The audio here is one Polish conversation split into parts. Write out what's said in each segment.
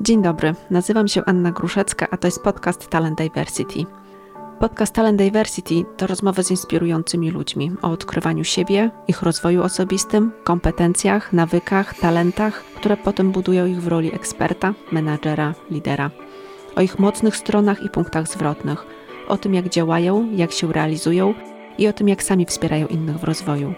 Dzień dobry, nazywam się Anna Gruszecka, a to jest podcast Talent Diversity. Podcast Talent Diversity to rozmowy z inspirującymi ludźmi o odkrywaniu siebie, ich rozwoju osobistym, kompetencjach, nawykach, talentach, które potem budują ich w roli eksperta, menadżera, lidera. O ich mocnych stronach i punktach zwrotnych, o tym jak działają, jak się realizują i o tym jak sami wspierają innych w rozwoju.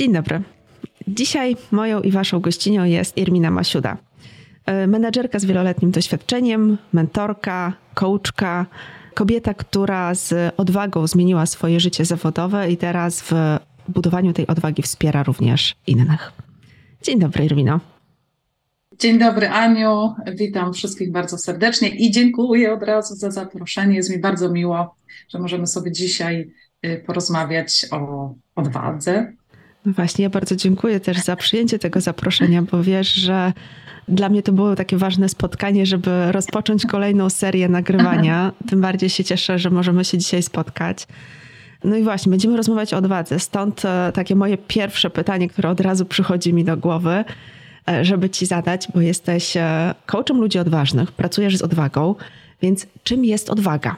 Dzień dobry. Dzisiaj moją i waszą gościnią jest Irmina Masiuda. E, menadżerka z wieloletnim doświadczeniem, mentorka, coachka, kobieta, która z odwagą zmieniła swoje życie zawodowe i teraz w budowaniu tej odwagi wspiera również innych. Dzień dobry, Irmino. Dzień dobry, Aniu. Witam wszystkich bardzo serdecznie i dziękuję od razu za zaproszenie. Jest mi bardzo miło, że możemy sobie dzisiaj y, porozmawiać o odwadze, no właśnie, ja bardzo dziękuję też za przyjęcie tego zaproszenia, bo wiesz, że dla mnie to było takie ważne spotkanie, żeby rozpocząć kolejną serię nagrywania. Tym bardziej się cieszę, że możemy się dzisiaj spotkać. No i właśnie, będziemy rozmawiać o odwadze. Stąd e, takie moje pierwsze pytanie, które od razu przychodzi mi do głowy, e, żeby ci zadać, bo jesteś e, coachem ludzi odważnych, pracujesz z odwagą, więc czym jest odwaga?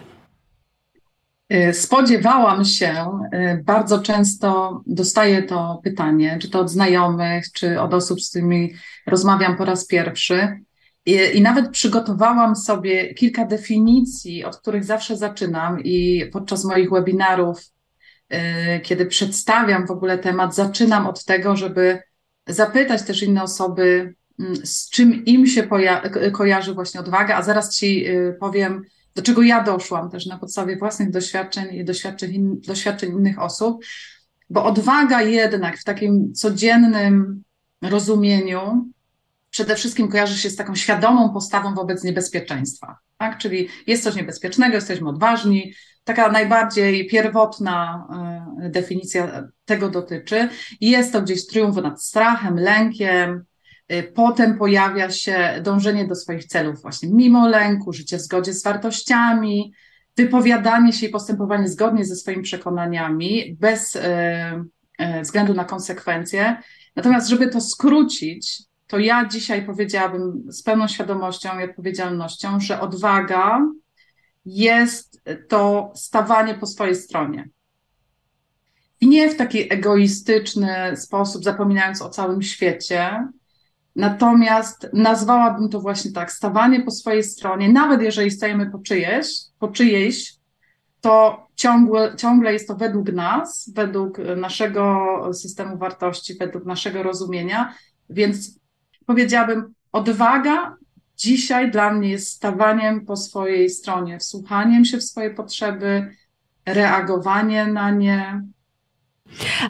Y, spodziewałam się, y, bardzo często dostaję to pytanie, czy to od znajomych, czy od osób, z którymi rozmawiam po raz pierwszy. I, I, nawet przygotowałam sobie kilka definicji, od których zawsze zaczynam, i podczas moich webinarów, y, kiedy przedstawiam w ogóle temat, zaczynam od tego, żeby zapytać też inne osoby, mm, z czym im się kojarzy właśnie odwaga, a zaraz Ci powiem, do czego ja doszłam też na podstawie własnych doświadczeń i doświadczeń, in, doświadczeń innych osób, bo odwaga jednak w takim codziennym rozumieniu przede wszystkim kojarzy się z taką świadomą postawą wobec niebezpieczeństwa. Tak? Czyli jest coś niebezpiecznego, jesteśmy odważni. Taka najbardziej pierwotna y, definicja tego dotyczy. Jest to gdzieś triumf nad strachem, lękiem, potem pojawia się dążenie do swoich celów właśnie mimo lęku, życie w zgodzie z wartościami, wypowiadanie się i postępowanie zgodnie ze swoimi przekonaniami, bez y, y, względu na konsekwencje. Natomiast, żeby to skrócić, to ja dzisiaj powiedziałabym z pełną świadomością i odpowiedzialnością, że odwaga jest to stawanie po swojej stronie. I nie w taki egoistyczny sposób, zapominając o całym świecie, Natomiast nazwałabym to właśnie tak, stawanie po swojej stronie, nawet jeżeli stajemy po czyjeś, po czyjejś, to ciągle, ciągle jest to według nas, według naszego systemu wartości, według naszego rozumienia, więc powiedziałabym, odwaga dzisiaj dla mnie jest stawaniem po swojej stronie, wsłuchaniem się w swoje potrzeby, reagowanie na nie,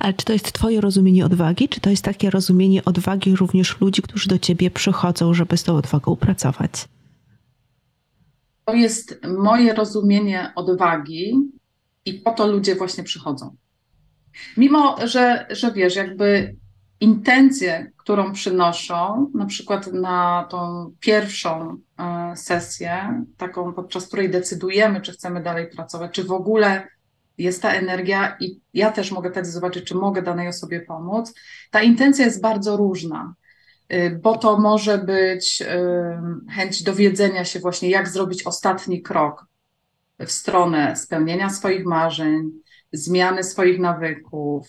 ale czy to jest Twoje rozumienie odwagi, czy to jest takie rozumienie odwagi również ludzi, którzy do Ciebie przychodzą, żeby z tą odwagą pracować? To jest moje rozumienie odwagi i po to ludzie właśnie przychodzą. Mimo, że, że wiesz, jakby intencję, którą przynoszą, na przykład na tą pierwszą e, sesję, taką podczas której decydujemy, czy chcemy dalej pracować, czy w ogóle jest ta energia i ja też mogę wtedy zobaczyć, czy mogę danej osobie pomóc. Ta intencja jest bardzo różna, y, bo to może być chęć dowiedzenia się właśnie, jak zrobić ostatni krok w stronę spełnienia swoich marzeń, zmiany swoich nawyków,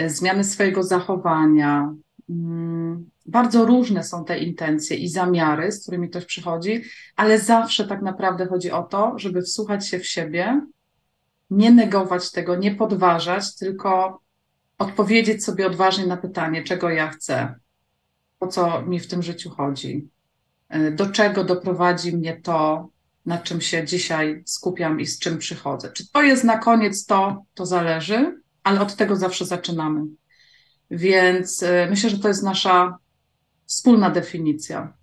y, zmiany swojego zachowania. Mm, bardzo różne są te intencje i zamiary, z którymi ktoś przychodzi, ale zawsze tak naprawdę chodzi o to, żeby wsłuchać się w siebie nie negować tego, nie podważać, tylko odpowiedzieć sobie odważnie na pytanie, czego ja chcę, o co mi w tym życiu chodzi, y, do czego doprowadzi mnie to, na czym się dzisiaj skupiam i z czym przychodzę. Czy to jest na koniec to, to zależy, ale od tego zawsze zaczynamy. Więc y, myślę, że to jest nasza wspólna definicja.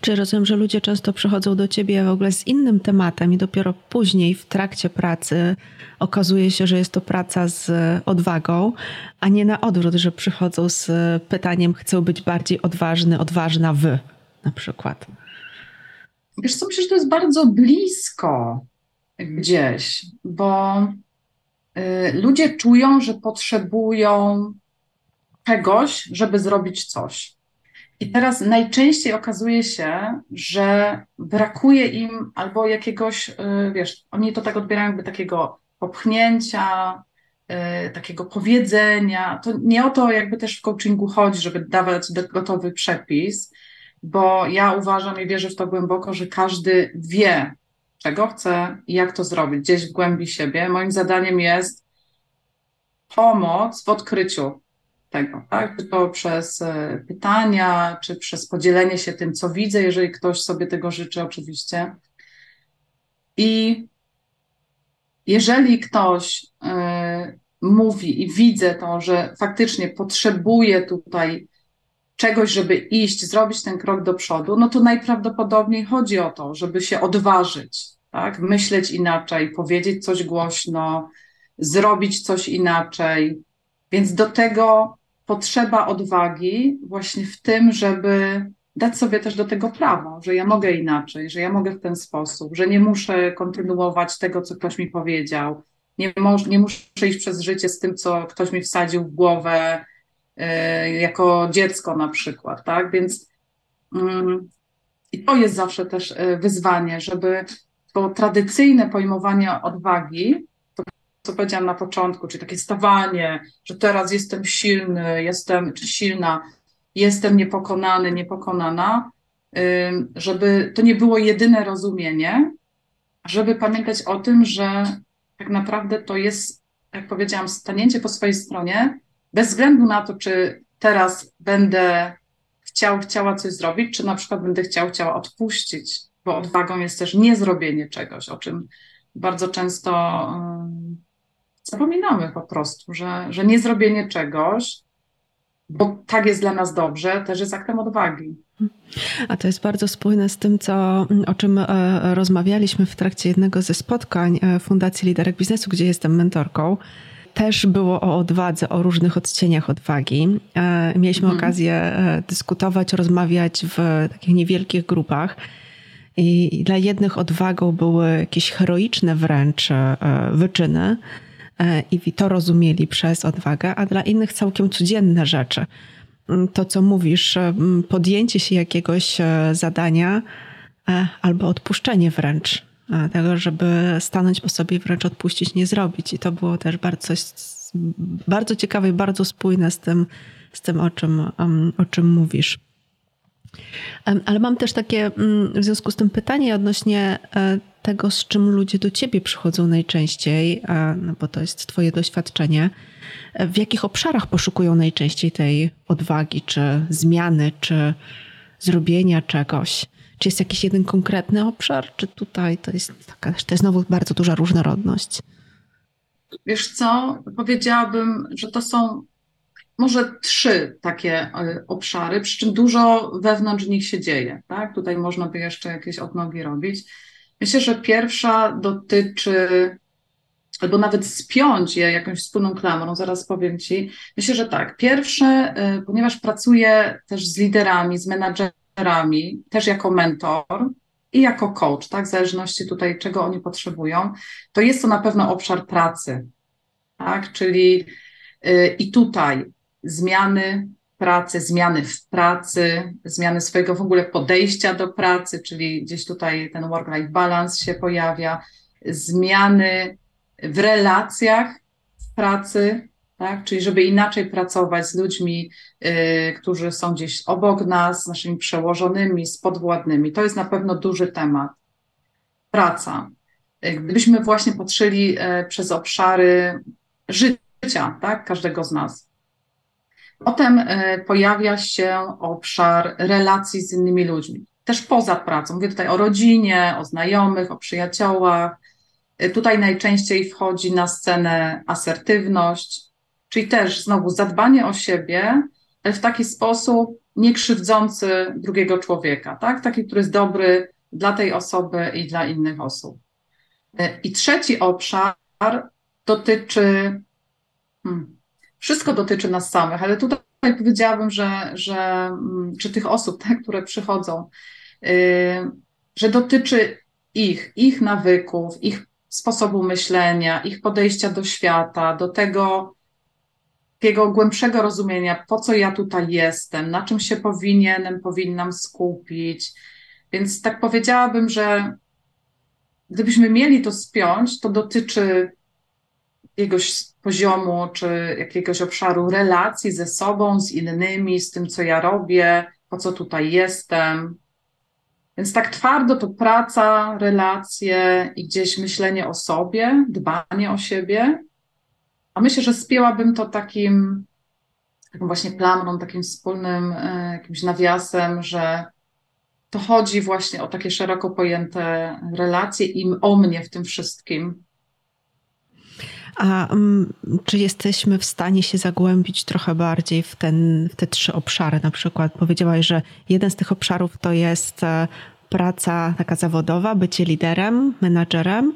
Czy rozumiem, że ludzie często przychodzą do ciebie w ogóle z innym tematem i dopiero później w trakcie pracy okazuje się, że jest to praca z odwagą, a nie na odwrót, że przychodzą z pytaniem, chcą być bardziej odważny, odważna wy na przykład. Wiesz co, że to jest bardzo blisko. gdzieś, bo y, ludzie czują, że potrzebują czegoś, żeby zrobić coś. I teraz najczęściej okazuje się, że brakuje im albo jakiegoś, y, wiesz, oni to tak odbierają jakby takiego popchnięcia, y, takiego powiedzenia. To nie o to jakby też w coachingu chodzi, żeby dawać gotowy przepis, bo ja uważam i wierzę w to głęboko, że każdy wie, czego chce i jak to zrobić, gdzieś w głębi siebie. Moim zadaniem jest pomoc w odkryciu tego, tak? Czy to przez e, pytania, czy przez podzielenie się tym, co widzę, jeżeli ktoś sobie tego życzy, oczywiście. I jeżeli ktoś y, mówi i widzę to, że faktycznie potrzebuje tutaj czegoś, żeby iść, zrobić ten krok do przodu, no to najprawdopodobniej chodzi o to, żeby się odważyć, tak? myśleć inaczej, powiedzieć coś głośno, zrobić coś inaczej. Więc do tego potrzeba odwagi właśnie w tym, żeby dać sobie też do tego prawo, że ja mogę inaczej, że ja mogę w ten sposób, że nie muszę kontynuować tego, co ktoś mi powiedział, nie, nie muszę iść przez życie z tym, co ktoś mi wsadził w głowę y, jako dziecko na przykład, tak? Więc mm, i to jest zawsze też y, wyzwanie, żeby to tradycyjne pojmowanie odwagi co powiedziałam na początku, czyli takie stawanie, że teraz jestem silny, jestem, czy silna, jestem niepokonany, niepokonana, żeby to nie było jedyne rozumienie, żeby pamiętać o tym, że tak naprawdę to jest, jak powiedziałam, stanięcie po swojej stronie, bez względu na to, czy teraz będę chciał, chciała coś zrobić, czy na przykład będę chciał, chciała odpuścić, bo odwagą jest też niezrobienie czegoś, o czym bardzo często zapominamy po prostu, że, że nie zrobienie czegoś, bo tak jest dla nas dobrze, też jest aktem odwagi. A to jest bardzo spójne z tym, co, o czym e, rozmawialiśmy w trakcie jednego ze spotkań e, Fundacji Liderek Biznesu, gdzie jestem mentorką. Też było o odwadze, o różnych odcieniach odwagi. E, mieliśmy mhm. okazję dyskutować, rozmawiać w takich niewielkich grupach. I dla jednych odwagą były jakieś heroiczne wręcz wyczyny, i to rozumieli przez odwagę, a dla innych całkiem codzienne rzeczy. Mm, to, co mówisz, e, podjęcie się jakiegoś e, zadania albo odpuszczenie wręcz tego, żeby stanąć po sobie i wręcz odpuścić, nie zrobić. I to było też bardzo, bardzo ciekawe i bardzo spójne z tym, z tym o, czym, o czym mówisz. Ale mam też takie mm, w związku z tym pytanie odnośnie tego, z czym ludzie do ciebie przychodzą najczęściej, no bo to jest twoje doświadczenie. W jakich obszarach poszukują najczęściej tej odwagi, czy zmiany, czy zrobienia czegoś? Czy jest jakiś jeden konkretny obszar, czy tutaj to jest taka, to jest znowu bardzo duża różnorodność? Wiesz co, powiedziałabym, że to są może trzy takie e, obszary, przy czym dużo wewnątrz nich się dzieje. Tak? Tutaj można by jeszcze jakieś odnogi robić. Myślę, że pierwsza dotyczy, albo nawet spiąć je jakąś wspólną klamrą, zaraz powiem Ci. Myślę, że tak. Pierwsze, y, ponieważ pracuję też z liderami, z menadżerami, też jako mentor i jako coach, tak, w zależności tutaj, czego oni potrzebują, to jest to na pewno obszar pracy, tak, czyli y, i tutaj zmiany pracy, zmiany w pracy, zmiany swojego w ogóle podejścia do pracy, czyli gdzieś tutaj ten work-life balance się pojawia, zmiany w relacjach w pracy, tak? czyli żeby inaczej pracować z ludźmi, y, którzy są gdzieś obok nas, z naszymi przełożonymi, z podwładnymi. To jest na pewno duży temat. Praca. Gdybyśmy właśnie patrzyli y, przez obszary życia tak? każdego z nas, Potem e, pojawia się obszar relacji z innymi ludźmi, też poza pracą. Mówię tutaj o rodzinie, o znajomych, o przyjaciołach. E, tutaj najczęściej wchodzi na scenę asertywność, czyli też znowu zadbanie o siebie, ale w taki sposób nie krzywdzący drugiego człowieka, tak? Taki, który jest dobry dla tej osoby i dla innych osób. E, I trzeci obszar dotyczy hmm, wszystko dotyczy nas samych, ale tutaj powiedziałabym, że, że mm, czy tych osób, te, które przychodzą, yy, że dotyczy ich, ich nawyków, ich sposobu myślenia, ich podejścia do świata, do tego takiego głębszego rozumienia, po co ja tutaj jestem, na czym się powinienem, powinnam skupić. Więc tak powiedziałabym, że gdybyśmy mieli to spiąć, to dotyczy jakiegoś poziomu czy jakiegoś obszaru relacji ze sobą, z innymi, z tym, co ja robię, po co tutaj jestem. Więc tak twardo to praca, relacje i gdzieś myślenie o sobie, dbanie o siebie. A myślę, że spięłabym to takim, taką właśnie plamą, takim wspólnym e, jakimś nawiasem, że to chodzi właśnie o takie szeroko pojęte relacje i o mnie w tym wszystkim. A um, czy jesteśmy w stanie się zagłębić trochę bardziej w, ten, w te trzy obszary? Na przykład powiedziałaś, że jeden z tych obszarów to jest e, praca taka zawodowa, bycie liderem, menadżerem.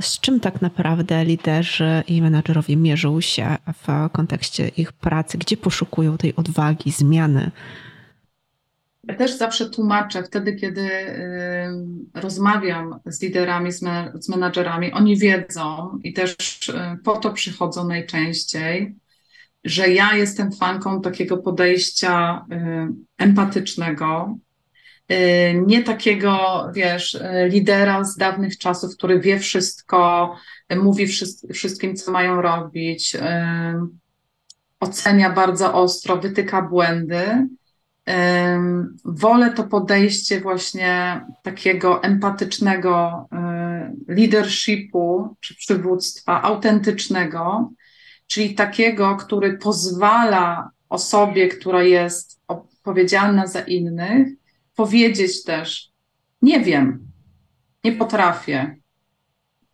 Z czym tak naprawdę liderzy i menadżerowie mierzą się w kontekście ich pracy? Gdzie poszukują tej odwagi, zmiany? Też zawsze tłumaczę wtedy, kiedy y, rozmawiam z liderami, z, z menadżerami, oni wiedzą i też y, po to przychodzą najczęściej, że ja jestem fanką takiego podejścia y, empatycznego, nie takiego, wiesz, lidera z dawnych czasów, który wie wszystko, mówi wszystkim, co mają robić, ocenia bardzo ostro, wytyka błędy Wolę to podejście właśnie takiego empatycznego y, leadershipu czy przywództwa autentycznego, czyli takiego, który pozwala osobie, która jest odpowiedzialna za innych, powiedzieć też: Nie wiem, nie potrafię.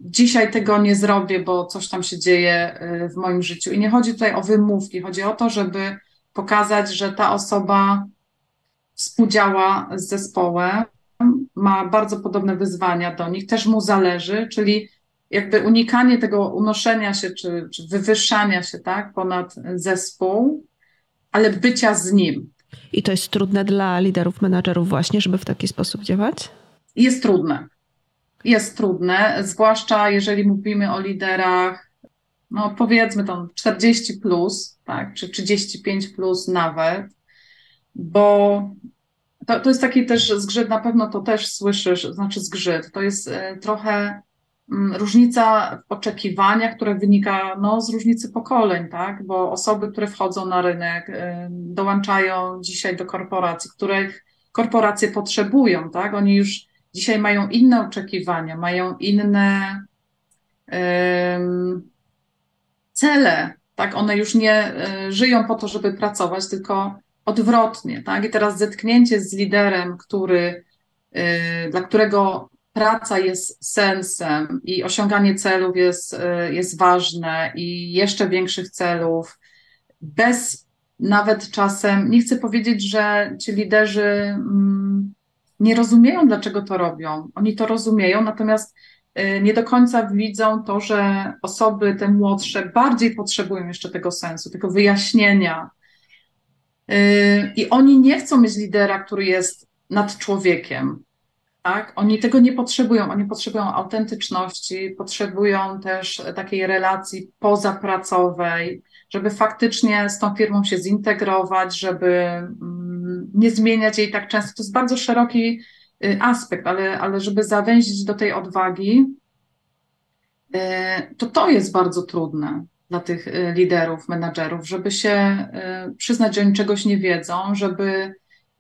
Dzisiaj tego nie zrobię, bo coś tam się dzieje y, w moim życiu. I nie chodzi tutaj o wymówki, chodzi o to, żeby pokazać, że ta osoba współdziała z zespołem, ma bardzo podobne wyzwania do nich, też mu zależy, czyli jakby unikanie tego unoszenia się czy, czy wywyższania się tak, ponad zespół, ale bycia z nim. I to jest trudne dla liderów, menadżerów właśnie, żeby w taki sposób działać? Jest trudne. Jest trudne, zwłaszcza jeżeli mówimy o liderach, no powiedzmy tam 40 plus, tak, czy 35 plus nawet, bo to, to jest taki też zgrzyt, na pewno to też słyszysz, znaczy zgrzyt, to jest e, trochę mm, różnica w oczekiwaniach, które wynika no, z różnicy pokoleń, tak? Bo osoby, które wchodzą na rynek, e, dołączają dzisiaj do korporacji, których korporacje potrzebują, tak? Oni już dzisiaj mają inne oczekiwania, mają inne um, cele, tak? One już nie y, żyją po to, żeby pracować, tylko odwrotnie, tak? I teraz zetknięcie z liderem, który, y, dla którego praca jest sensem i osiąganie celów jest, y, jest ważne i jeszcze większych celów, bez nawet czasem, nie chcę powiedzieć, że ci liderzy mm, nie rozumieją, dlaczego to robią. Oni to rozumieją, natomiast y, nie do końca widzą to, że osoby te młodsze bardziej potrzebują jeszcze tego sensu, tego wyjaśnienia, I oni nie chcą mieć lidera, który jest nad człowiekiem. Tak? Oni tego nie potrzebują. Oni potrzebują autentyczności, potrzebują też takiej relacji pozapracowej, żeby faktycznie z tą firmą się zintegrować, żeby mm, nie zmieniać jej tak często. To jest bardzo szeroki y, aspekt, ale, ale żeby zawęzić do tej odwagi, y, to to jest bardzo trudne dla tych y, liderów, menadżerów, żeby się y, przyznać, że oni czegoś nie wiedzą, żeby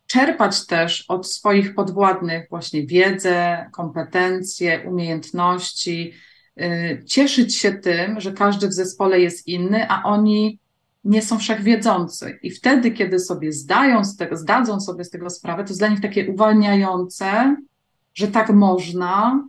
czerpać też od swoich podwładnych właśnie wiedzę, kompetencje, umiejętności, y, cieszyć się tym, że każdy w zespole jest inny, a oni nie są wszechwiedzący. I wtedy, kiedy sobie zdają z tego, zdadzą sobie z tego sprawę, to jest dla nich takie uwalniające, że tak można,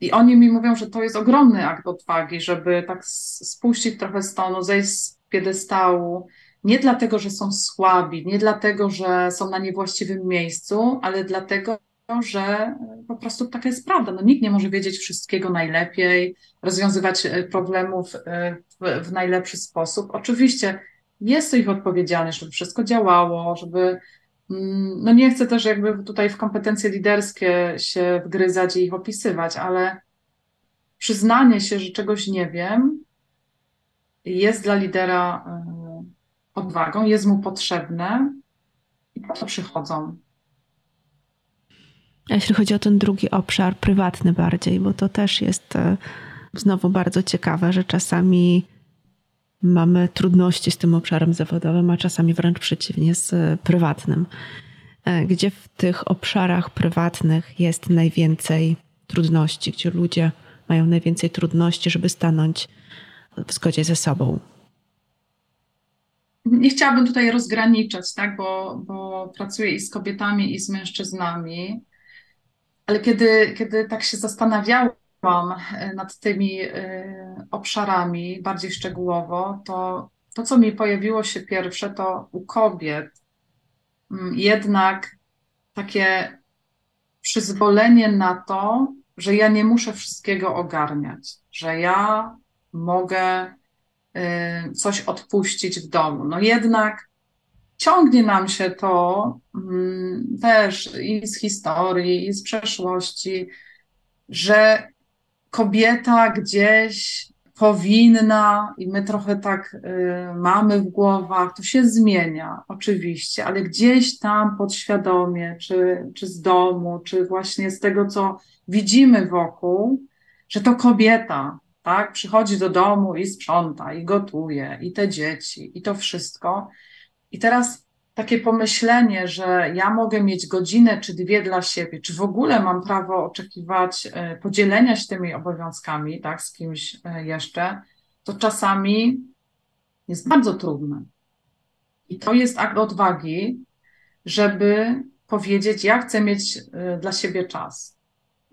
I oni mi mówią, że to jest ogromny akt odwagi, żeby tak spuścić trochę z zejść z piedestału. Nie dlatego, że są słabi, nie dlatego, że są na niewłaściwym miejscu, ale dlatego, że po prostu taka jest prawda. No, nikt nie może wiedzieć wszystkiego najlepiej, rozwiązywać e, problemów e, w, w najlepszy sposób. Oczywiście jest to ich odpowiedzialność, żeby wszystko działało, żeby mm, no nie chcę też jakby tutaj w kompetencje liderskie się wgryzać i ich opisywać, ale przyznanie się, że czegoś nie wiem, jest dla lidera e, odwagą, jest mu potrzebne i po to przychodzą. A jeśli chodzi o ten drugi obszar, prywatny bardziej, bo to też jest e, znowu bardzo ciekawe, że czasami mamy trudności z tym obszarem zawodowym, a czasami wręcz przeciwnie z e, prywatnym. Gdzie w tych obszarach prywatnych jest najwięcej trudności, gdzie ludzie mają najwięcej trudności, żeby stanąć w zgodzie ze sobą. Nie chciałabym tutaj rozgraniczać, tak, bo, bo pracuję i z kobietami, i z mężczyznami, ale kiedy, kiedy tak się zastanawiałam e, nad tymi y, obszarami bardziej szczegółowo, to to, co mi pojawiło się pierwsze, to u kobiet mm, jednak takie przyzwolenie na to, że ja nie muszę wszystkiego ogarniać, że ja mogę y, coś odpuścić w domu. No jednak ciągnie nam się to mm, też i z historii, i z przeszłości, że kobieta gdzieś powinna, i my trochę tak y, mamy w głowach, to się zmienia oczywiście, ale gdzieś tam podświadomie, czy, czy z domu, czy właśnie z tego, co widzimy wokół, że to kobieta, tak, przychodzi do domu i sprząta, i gotuje, i te dzieci, i to wszystko. I teraz takie pomyślenie, że ja mogę mieć godzinę czy dwie dla siebie, czy w ogóle mam prawo oczekiwać e, podzielenia się tymi obowiązkami, tak, z kimś e, jeszcze, to czasami jest bardzo trudne. I to jest akt odwagi, żeby powiedzieć, ja chcę mieć e, dla siebie czas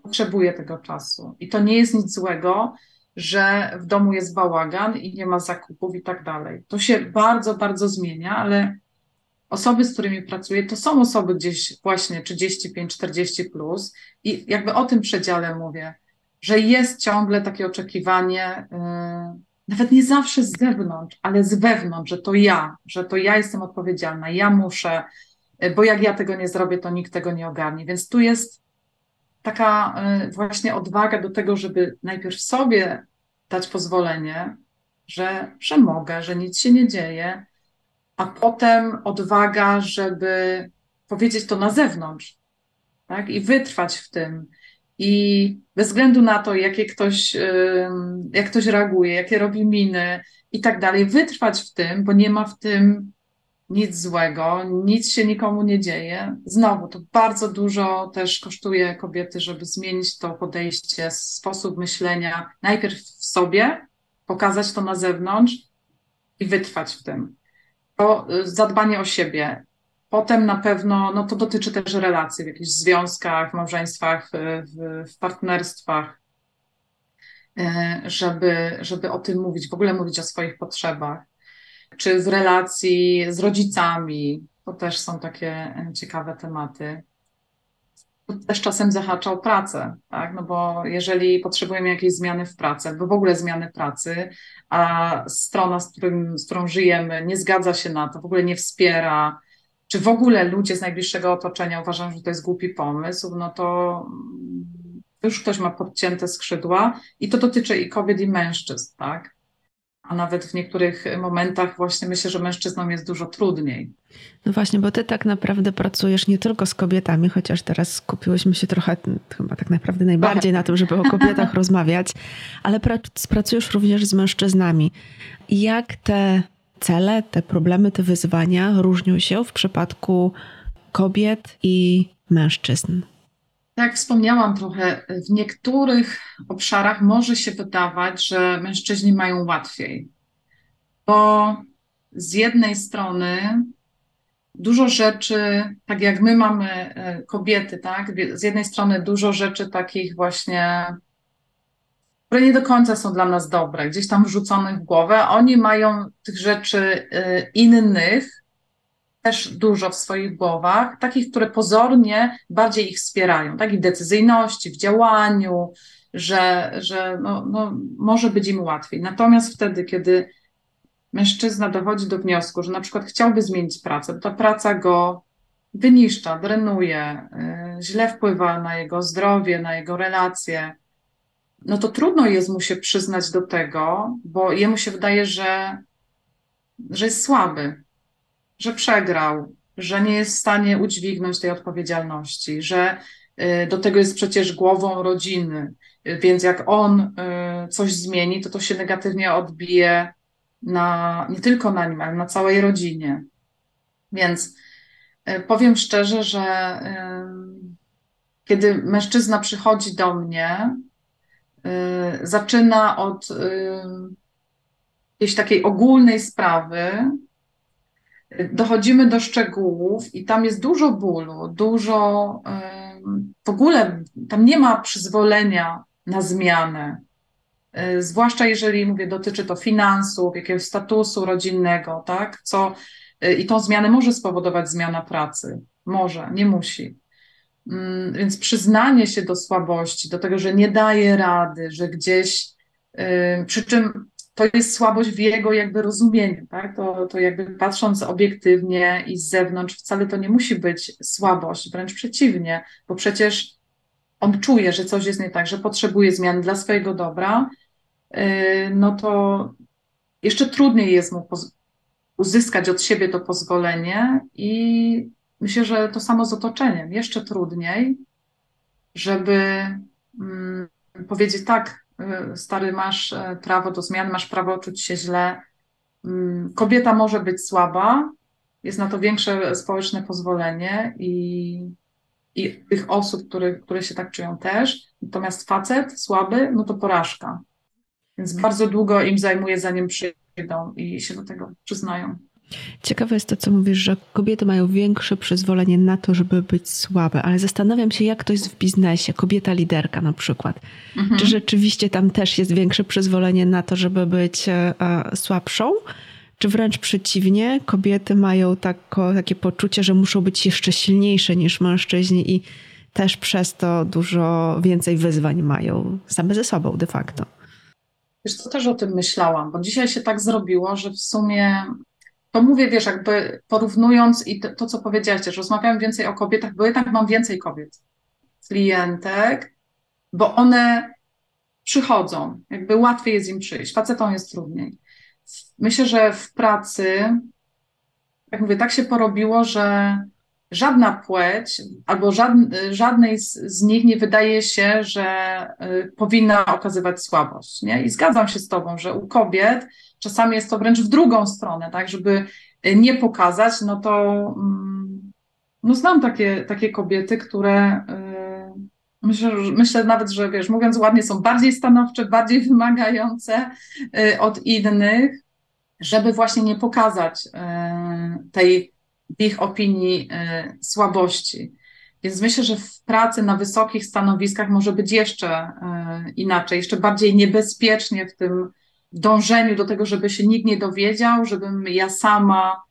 potrzebuje tego czasu. I to nie jest nic złego, że w domu jest bałagan i nie ma zakupów i tak dalej. To się bardzo, bardzo zmienia, ale osoby, z którymi pracuję, to są osoby gdzieś właśnie 35-40 plus i jakby o tym przedziale mówię, że jest ciągle takie oczekiwanie, yy, nawet nie zawsze z zewnątrz, ale z wewnątrz, że to ja, że to ja jestem odpowiedzialna, ja muszę, yy, bo jak ja tego nie zrobię, to nikt tego nie ogarnie. Więc tu jest taka y, właśnie odwaga do tego, żeby najpierw sobie dać pozwolenie, że, że mogę, że nic się nie dzieje, a potem odwaga, żeby powiedzieć to na zewnątrz, tak? I wytrwać w tym. I bez względu na to, jakie ktoś, jak ktoś reaguje, jakie robi miny i tak dalej, wytrwać w tym, bo nie ma w tym nic złego, nic się nikomu nie dzieje. Znowu, to bardzo dużo też kosztuje kobiety, żeby zmienić to podejście, sposób myślenia, najpierw w sobie, pokazać to na zewnątrz i wytrwać w tym. To y, zadbanie o siebie. Potem na pewno, no to dotyczy też relacji w jakichś związkach, małżeństwach, y, w, w partnerstwach, y, żeby, żeby o tym mówić, w ogóle mówić o swoich potrzebach czy w relacji z rodzicami. To też są takie ciekawe tematy. Też czasem zahacza o pracę, tak? No bo jeżeli potrzebujemy jakiejś zmiany w pracy, albo w ogóle zmiany pracy, a strona, z, którym, z którą żyjemy, nie zgadza się na to, w ogóle nie wspiera, czy w ogóle ludzie z najbliższego otoczenia uważają, że to jest głupi pomysł, no to już ktoś ma podcięte skrzydła i to dotyczy i kobiet, i mężczyzn, tak? A nawet w niektórych momentach właśnie myślę, że mężczyznom jest dużo trudniej. No właśnie, bo ty tak naprawdę pracujesz nie tylko z kobietami, chociaż teraz skupiłyśmy się trochę chyba tak naprawdę najbardziej na tym, żeby o kobietach rozmawiać, ale pracujesz również z mężczyznami. Jak te cele, te problemy, te wyzwania różnią się w przypadku kobiet i mężczyzn? Tak jak wspomniałam trochę, w niektórych obszarach może się wydawać, że mężczyźni mają łatwiej, bo z jednej strony dużo rzeczy, tak jak my mamy e, kobiety, tak, z jednej strony dużo rzeczy takich właśnie, które nie do końca są dla nas dobre, gdzieś tam wrzuconych w głowę, oni mają tych rzeczy e, innych, też dużo w swoich głowach, takich, które pozornie bardziej ich wspierają, tak? I w decyzyjności, w działaniu, że, że no, no, może być im łatwiej. Natomiast wtedy, kiedy mężczyzna dochodzi do wniosku, że na przykład chciałby zmienić pracę, to ta praca go wyniszcza, drenuje, y, źle wpływa na jego zdrowie, na jego relacje, no to trudno jest mu się przyznać do tego, bo jemu się wydaje, że, że jest słaby, że przegrał, że nie jest w stanie udźwignąć tej odpowiedzialności, że y, do tego jest przecież głową rodziny, więc jak on y, coś zmieni, to to się negatywnie odbije na, nie tylko na nim, ale na całej rodzinie. Więc y, powiem szczerze, że kiedy mężczyzna przychodzi do mnie, zaczyna od jakiejś takiej ogólnej sprawy, dochodzimy do szczegółów i tam jest dużo bólu, dużo w ogóle tam nie ma przyzwolenia na zmianę. Y, zwłaszcza jeżeli, mówię, dotyczy to finansów, jakiegoś statusu rodzinnego, tak? Co, y, I tą zmianę może spowodować zmiana pracy. Może, nie musi. Mm, więc przyznanie się do słabości, do tego, że nie daje rady, że gdzieś, przy czym to jest słabość w jego jakby rozumieniu, tak? To, to jakby patrząc obiektywnie i z zewnątrz wcale to nie musi być słabość, wręcz przeciwnie, bo przecież on czuje, że coś jest nie tak, że potrzebuje zmian dla swojego dobra, yy, no to jeszcze trudniej jest mu uzyskać od siebie to pozwolenie i myślę, że to samo z otoczeniem, jeszcze trudniej, żeby mm, powiedzieć tak, Y, stary, masz e, prawo do zmian, masz prawo czuć się źle. Mm, kobieta może być słaba, jest na to większe społeczne pozwolenie i, i tych osób, które, które się tak czują też. Natomiast facet słaby, no to porażka. Więc bardzo długo im zajmuje, zanim przyjdą i się do tego przyznają. Ciekawe jest to, co mówisz, że kobiety mają większe przyzwolenie na to, żeby być słabe, ale zastanawiam się, jak to jest w biznesie, kobieta liderka na przykład. Mhm. Czy rzeczywiście tam też jest większe przyzwolenie na to, żeby być e, słabszą? Czy wręcz przeciwnie, kobiety mają tako, takie poczucie, że muszą być jeszcze silniejsze niż mężczyźni i też przez to dużo więcej wyzwań mają same ze sobą de facto? Wiesz, co też o tym myślałam, bo dzisiaj się tak zrobiło, że w sumie to mówię, wiesz, jakby porównując i to, to, co powiedziałeś, że rozmawiam więcej o kobietach, bo jednak mam więcej kobiet, klientek, bo one przychodzą, jakby łatwiej jest im przyjść, facetom jest trudniej. Myślę, że w pracy, jak mówię, tak się porobiło, że żadna płeć albo żadnej z, z, nich nie wydaje się, że y, powinna okazywać słabość. Nie? I zgadzam się z Tobą, że u kobiet czasami jest to wręcz w drugą stronę, tak, żeby y, nie pokazać, no to mm, no znam takie, takie kobiety, które y, myślę, myślę nawet, że wiesz, mówiąc ładnie, są bardziej stanowcze, bardziej wymagające od innych, żeby właśnie nie pokazać tej w ich opinii y, słabości. Więc myślę, że w pracy na wysokich stanowiskach może być jeszcze y, inaczej, jeszcze bardziej niebezpiecznie w tym dążeniu do tego, żeby się nikt nie dowiedział, żebym ja sama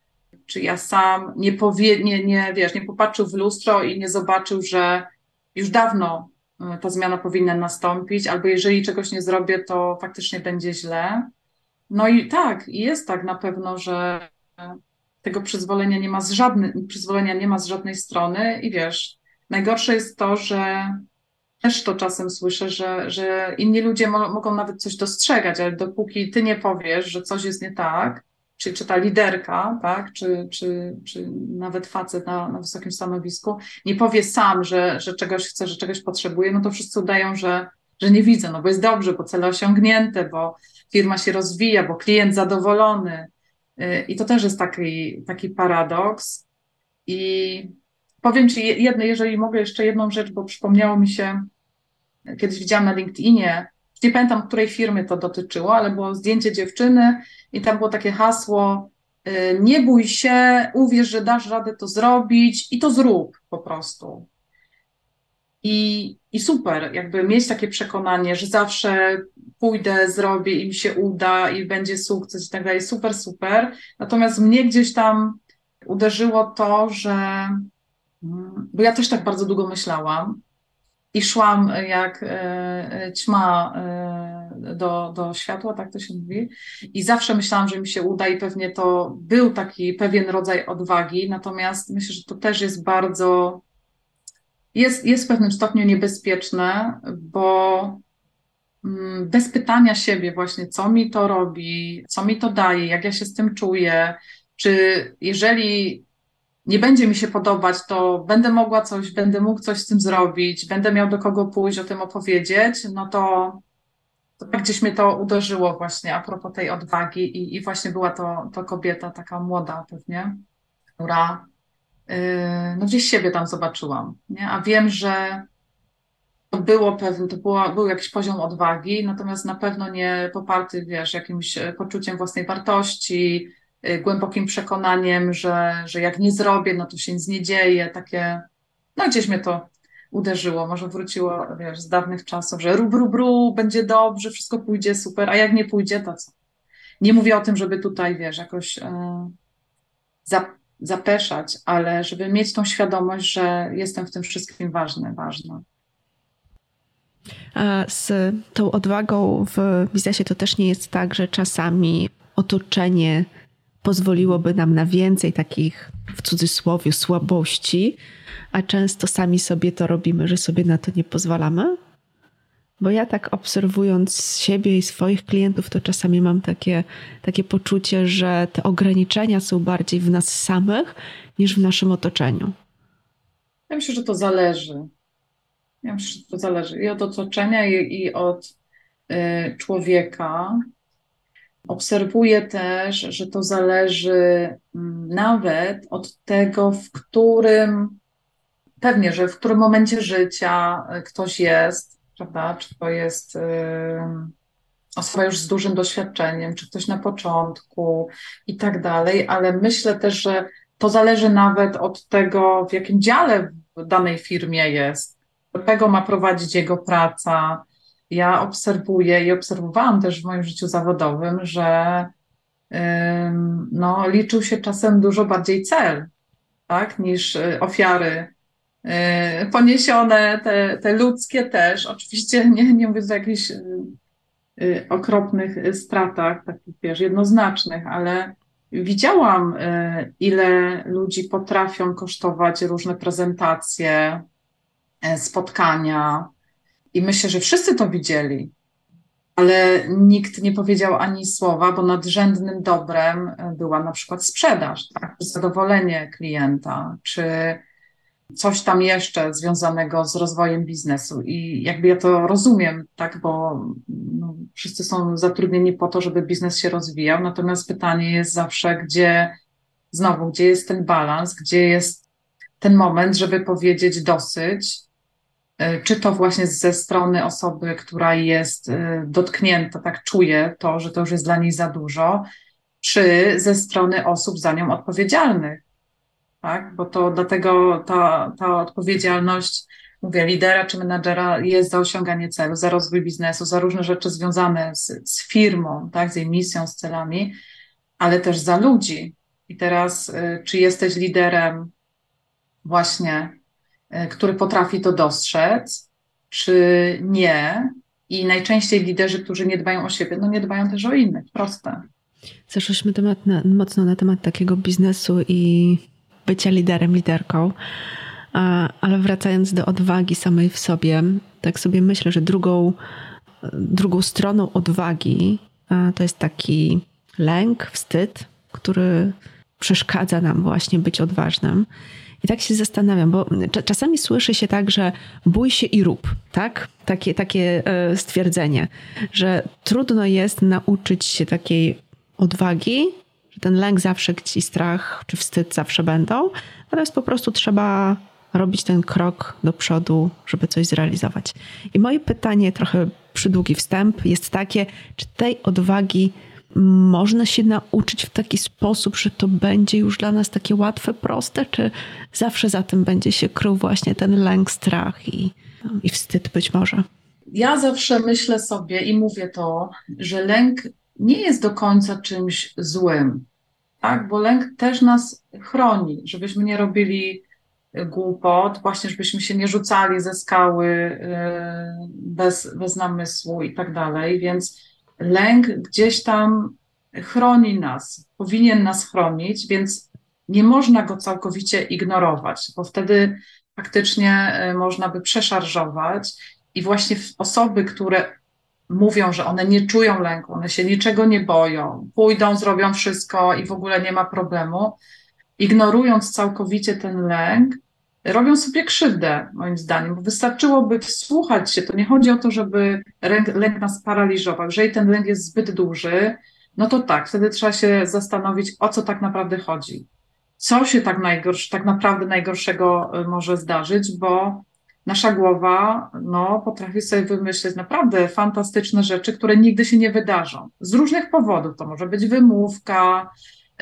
czy ja sam nie, powie, nie, nie, wiesz, nie popatrzył w lustro i nie zobaczył, że już dawno y, ta zmiana powinna nastąpić, albo jeżeli czegoś nie zrobię, to faktycznie będzie źle. No i tak, jest tak na pewno, że tego przyzwolenia nie ma z żadnej, przyzwolenia nie ma z żadnej strony i wiesz, najgorsze jest to, że też to czasem słyszę, że, że inni ludzie mo mogą nawet coś dostrzegać, ale dopóki ty nie powiesz, że coś jest nie tak, czy, czy ta liderka, tak, czy, czy, czy nawet facet na, na wysokim stanowisku, nie powie sam, że, że czegoś chce, że czegoś potrzebuje, no to wszyscy udają, że, że nie widzę, no bo jest dobrze, bo cele osiągnięte, bo firma się rozwija, bo klient zadowolony, i to też jest taki, taki paradoks. I powiem Ci jedno, jeżeli mogę jeszcze jedną rzecz, bo przypomniało mi się, kiedyś widziałam na LinkedInie, nie pamiętam, której firmy to dotyczyło, ale było zdjęcie dziewczyny i tam było takie hasło: y, Nie bój się, uwierz, że dasz radę to zrobić i to zrób po prostu. I, I super, jakby mieć takie przekonanie, że zawsze pójdę, zrobię i mi się uda i będzie sukces i tak dalej. Super, super. Natomiast mnie gdzieś tam uderzyło to, że. Bo ja też tak bardzo długo myślałam i szłam jak e, e, ćma e, do, do światła, tak to się mówi. I zawsze myślałam, że mi się uda i pewnie to był taki pewien rodzaj odwagi, natomiast myślę, że to też jest bardzo, jest, jest w pewnym stopniu niebezpieczne, bo mm, bez pytania siebie właśnie, co mi to robi, co mi to daje, jak ja się z tym czuję, czy jeżeli nie będzie mi się podobać, to będę mogła coś, będę mógł coś z tym zrobić, będę miał do kogo pójść, o tym opowiedzieć, no to, to tak gdzieś mnie to uderzyło właśnie a propos tej odwagi i, i właśnie była to, to kobieta taka młoda pewnie, która yy, no gdzieś siebie tam zobaczyłam, nie? a wiem, że to było pewne, to było, był jakiś poziom odwagi, natomiast na pewno nie poparty, wiesz, jakimś poczuciem własnej wartości, głębokim przekonaniem, że, że jak nie zrobię, no to się nic nie dzieje, takie, no gdzieś mnie to uderzyło, może wróciło, wiesz, z dawnych czasów, że rub, rub, rub, będzie dobrze, wszystko pójdzie super, a jak nie pójdzie, to co? Nie mówię o tym, żeby tutaj, wiesz, jakoś e, zapeszać, ale żeby mieć tą świadomość, że jestem w tym wszystkim ważny, ważna. Z tą odwagą w biznesie to też nie jest tak, że czasami otoczenie pozwoliłoby nam na więcej takich, w cudzysłowie, słabości, a często sami sobie to robimy, że sobie na to nie pozwalamy? Bo ja tak obserwując siebie i swoich klientów, to czasami mam takie, takie poczucie, że te ograniczenia są bardziej w nas samych niż w naszym otoczeniu. Ja myślę, że to zależy. Ja myślę, że to zależy i od otoczenia, i, i od y, człowieka. Obserwuję też, że to zależy mm, nawet od tego, w którym, pewnie, że w którym momencie życia e, ktoś jest, prawda? Czy to jest osoba już z dużym doświadczeniem, czy ktoś na początku i tak dalej, ale myślę też, że to zależy nawet od tego, w jakim dziale w danej firmie jest, do czego ma prowadzić jego praca, ja obserwuję i obserwowałam też w moim życiu zawodowym, że no, liczył się czasem dużo bardziej cel, tak, niż y, ofiary y, poniesione, te, te ludzkie też. Oczywiście nie, nie mówię o jakichś y, okropnych stratach, takich wiesz, jednoznacznych, ale widziałam, ile ludzi potrafią kosztować różne prezentacje, spotkania, i myślę, że wszyscy to widzieli, ale nikt nie powiedział ani słowa, bo nadrzędnym dobrem była na przykład sprzedaż, tak? zadowolenie klienta, czy coś tam jeszcze związanego z rozwojem biznesu. I jakby ja to rozumiem, tak, bo no, wszyscy są zatrudnieni po to, żeby biznes się rozwijał, natomiast pytanie jest zawsze, gdzie znowu, gdzie jest ten balans, gdzie jest ten moment, żeby powiedzieć dosyć, czy to właśnie ze strony osoby, która jest e, dotknięta, tak czuje to, że to już jest dla niej za dużo, czy ze strony osób za nią odpowiedzialnych. Tak? Bo to dlatego ta, ta odpowiedzialność, mówię, lidera czy menadżera jest za osiąganie celu, za rozwój biznesu, za różne rzeczy związane z, z firmą, tak? z jej misją, z celami, ale też za ludzi. I teraz, e, czy jesteś liderem właśnie E, który potrafi to dostrzec, czy nie. I najczęściej liderzy, którzy nie dbają o siebie, no nie dbają też o innych. Proste. Zeszłyśmy temat na, mocno na temat takiego biznesu i bycia liderem, liderką. Ale wracając do odwagi samej w sobie, tak sobie myślę, że drugą, drugą stroną odwagi to jest taki lęk, wstyd, który przeszkadza nam właśnie być odważnym. I tak się zastanawiam, bo czasami słyszy się tak, że bój się i rób, tak? Takie, takie e, stwierdzenie, że trudno jest nauczyć się takiej odwagi, że ten lęk zawsze gdzieś, strach czy wstyd zawsze będą, natomiast po prostu trzeba robić ten krok do przodu, żeby coś zrealizować. I moje pytanie, trochę przydługi wstęp, jest takie, czy tej odwagi można się nauczyć w taki sposób, że to będzie już dla nas takie łatwe, proste, czy zawsze za tym będzie się krył właśnie ten lęk, strach i, i wstyd być może? Ja zawsze myślę sobie i mówię to, że lęk nie jest do końca czymś złym, tak? bo lęk też nas chroni, żebyśmy nie robili głupot, właśnie żebyśmy się nie rzucali ze skały y, bez, bez namysłu i tak dalej, więc lęk gdzieś tam chroni nas, powinien nas chronić, więc nie można go całkowicie ignorować, bo wtedy faktycznie y, można by przeszarżować i właśnie osoby, które mówią, że one nie czują lęku, one się niczego nie boją, pójdą, zrobią wszystko i w ogóle nie ma problemu, ignorując całkowicie ten lęk, robią sobie krzywdę, moim zdaniem, bo wystarczyłoby wsłuchać się. To nie chodzi o to, żeby lęk, nas paraliżował. Jeżeli ten lęk jest zbyt duży, no to tak, wtedy trzeba się zastanowić, o co tak naprawdę chodzi. Co się tak, najgorsze, tak naprawdę najgorszego y, może zdarzyć, bo nasza głowa no, potrafi sobie wymyśleć naprawdę fantastyczne rzeczy, które nigdy się nie wydarzą. Z różnych powodów. To może być wymówka,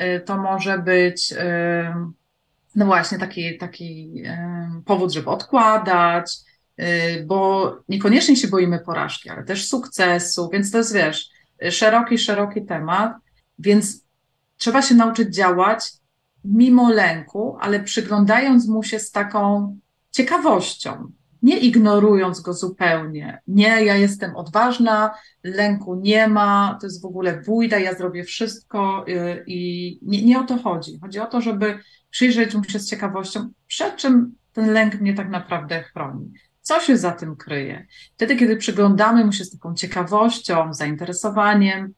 y, to może być y, no właśnie taki, taki powód, żeby odkładać, y, bo niekoniecznie się boimy porażki, ale też sukcesu, więc to jest, wiesz, szeroki, szeroki temat, więc trzeba się nauczyć działać mimo lęku, ale przyglądając mu się z taką ciekawością, nie ignorując go zupełnie. Nie, ja jestem odważna, lęku nie ma, to jest w ogóle bójda, ja zrobię wszystko y, i nie, nie o to chodzi. Chodzi o to, żeby przyjrzeć mu się z ciekawością, przed czym ten lęk mnie tak naprawdę chroni. Co się za tym kryje? Wtedy, kiedy przyglądamy mu się z taką ciekawością, zainteresowaniem,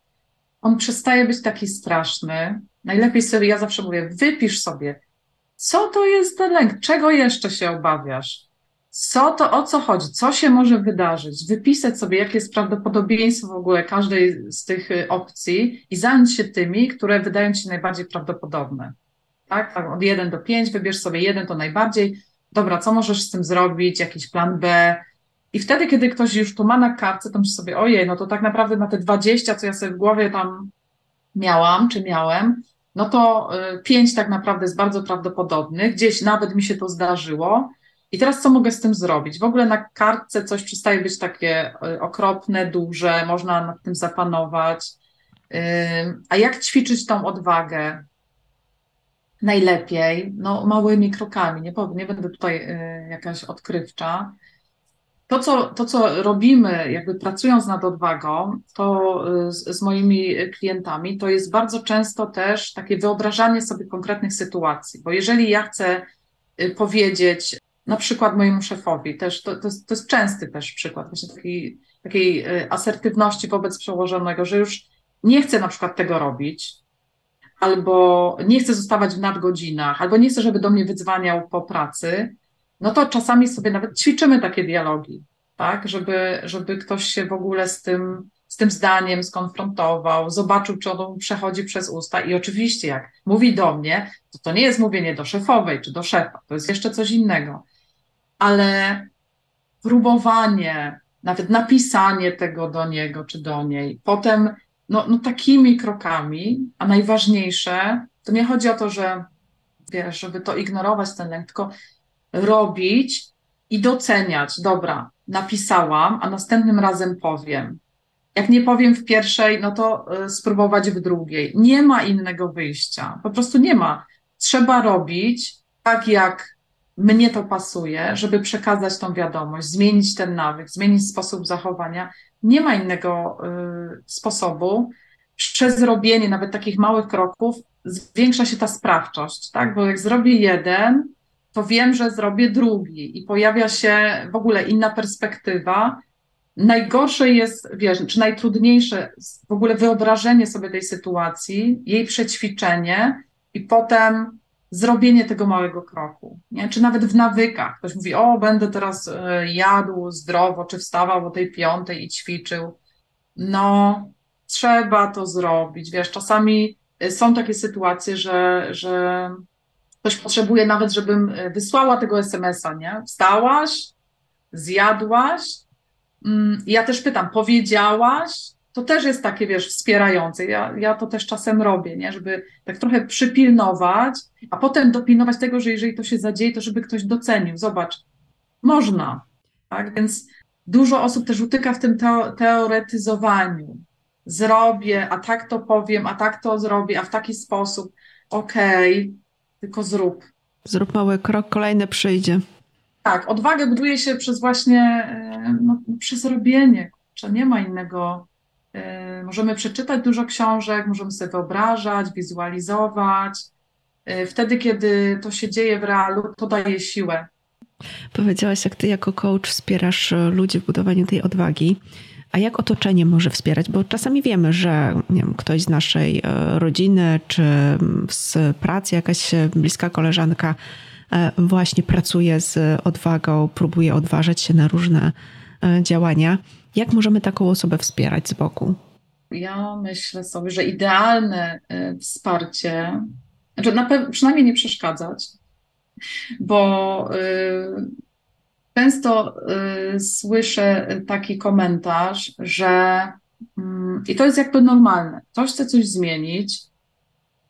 on przestaje być taki straszny. Najlepiej sobie, ja zawsze mówię, wypisz sobie, co to jest ten lęk, czego jeszcze się obawiasz, co to, o co chodzi, co się może wydarzyć, wypisać sobie, jakie jest prawdopodobieństwo w ogóle każdej z tych y, opcji i zająć się tymi, które wydają ci najbardziej prawdopodobne. Tak, tak od 1 do 5, wybierz sobie jeden to najbardziej. Dobra, co możesz z tym zrobić, jakiś plan B. I wtedy, kiedy ktoś już to ma na kartce, to myśli sobie, ojej, no to tak naprawdę na te 20, co ja sobie w głowie tam miałam, czy miałem, no to 5 y, tak naprawdę jest bardzo prawdopodobnych, gdzieś nawet mi się to zdarzyło, i teraz co mogę z tym zrobić? W ogóle na kartce coś przestaje być takie y, okropne, duże, można nad tym zapanować. A jak ćwiczyć tą odwagę? Najlepiej, no małymi krokami, nie, powiem, nie będę tutaj y, jakaś odkrywcza. To co, to, co robimy, jakby pracując nad odwagą, to y, z, z moimi klientami, to jest bardzo często też takie wyobrażanie sobie konkretnych sytuacji, bo jeżeli ja chcę powiedzieć, na przykład mojemu szefowi. Też to, to, jest, to jest częsty też przykład właśnie takiej, takiej y, asertywności wobec przełożonego, że już nie chcę na przykład tego robić, albo nie chcę zostawać w nadgodzinach, albo nie chcę, żeby do mnie wydzwaniał po pracy, no to czasami sobie nawet ćwiczymy takie dialogi, tak, żeby, żeby ktoś się w ogóle z tym, z tym zdaniem skonfrontował, zobaczył, czy ono przechodzi przez usta. I oczywiście jak mówi do mnie, to to nie jest mówienie do szefowej czy do szefa, to jest jeszcze coś innego. Ale próbowanie, nawet napisanie tego do niego czy do niej, potem no, no takimi krokami, a najważniejsze, to nie chodzi o to, że wiesz, żeby to ignorować ten lęk, tylko robić i doceniać. Dobra, napisałam, a następnym razem powiem. Jak nie powiem w pierwszej, no to y, spróbować w drugiej. Nie ma innego wyjścia. Po prostu nie ma. Trzeba robić tak, jak mnie to pasuje, żeby przekazać tą wiadomość, zmienić ten nawyk, zmienić sposób zachowania. Nie ma innego y, sposobu. Przez robienie nawet takich małych kroków zwiększa się ta sprawczość, tak? Bo jak zrobię jeden, to wiem, że zrobię drugi i pojawia się w ogóle inna perspektywa. Najgorsze jest, wiesz, czy najtrudniejsze w ogóle wyobrażenie sobie tej sytuacji, jej przećwiczenie i potem zrobienie tego małego kroku, nie? czy nawet w nawykach. Ktoś mówi, o, będę teraz e, jadł zdrowo, czy wstawał o tej piątej i ćwiczył. No, trzeba to zrobić. Wiesz, czasami e, są takie sytuacje, że, że ktoś potrzebuje nawet, żebym e, wysłała tego SMS-a, nie? Wstałaś, zjadłaś. Mm, ja też pytam, powiedziałaś, to też jest takie, wiesz, wspierające. Ja, ja to też czasem robię, nie? żeby tak trochę przypilnować, a potem dopilnować tego, że jeżeli to się zadzieje, to żeby ktoś docenił. Zobacz, można. Tak? Więc dużo osób też utyka w tym teoretyzowaniu. Zrobię, a tak to powiem, a tak to zrobię, a w taki sposób. Okej, okay, tylko zrób. Zrób mały krok, kolejny przyjdzie. Tak, odwagę buduje się przez właśnie, e, no, przez robienie. Czy nie ma innego. E, możemy przeczytać dużo książek, możemy sobie wyobrażać, wizualizować. E, wtedy, kiedy to się dzieje w realu, to daje siłę. Powiedziałaś, jak ty jako coach wspierasz ludzi w budowaniu tej odwagi. A jak otoczenie może wspierać? Bo czasami wiemy, że wiem, ktoś z naszej rodziny czy z pracy jakaś bliska koleżanka E, właśnie pracuje z odwagą, próbuje odważać się na różne e, działania. Jak możemy taką osobę wspierać z boku? Ja myślę sobie, że idealne e, wsparcie, znaczy na przynajmniej nie przeszkadzać, bo często słyszę taki komentarz, że mm, i to jest jakby normalne. Ktoś chce coś zmienić,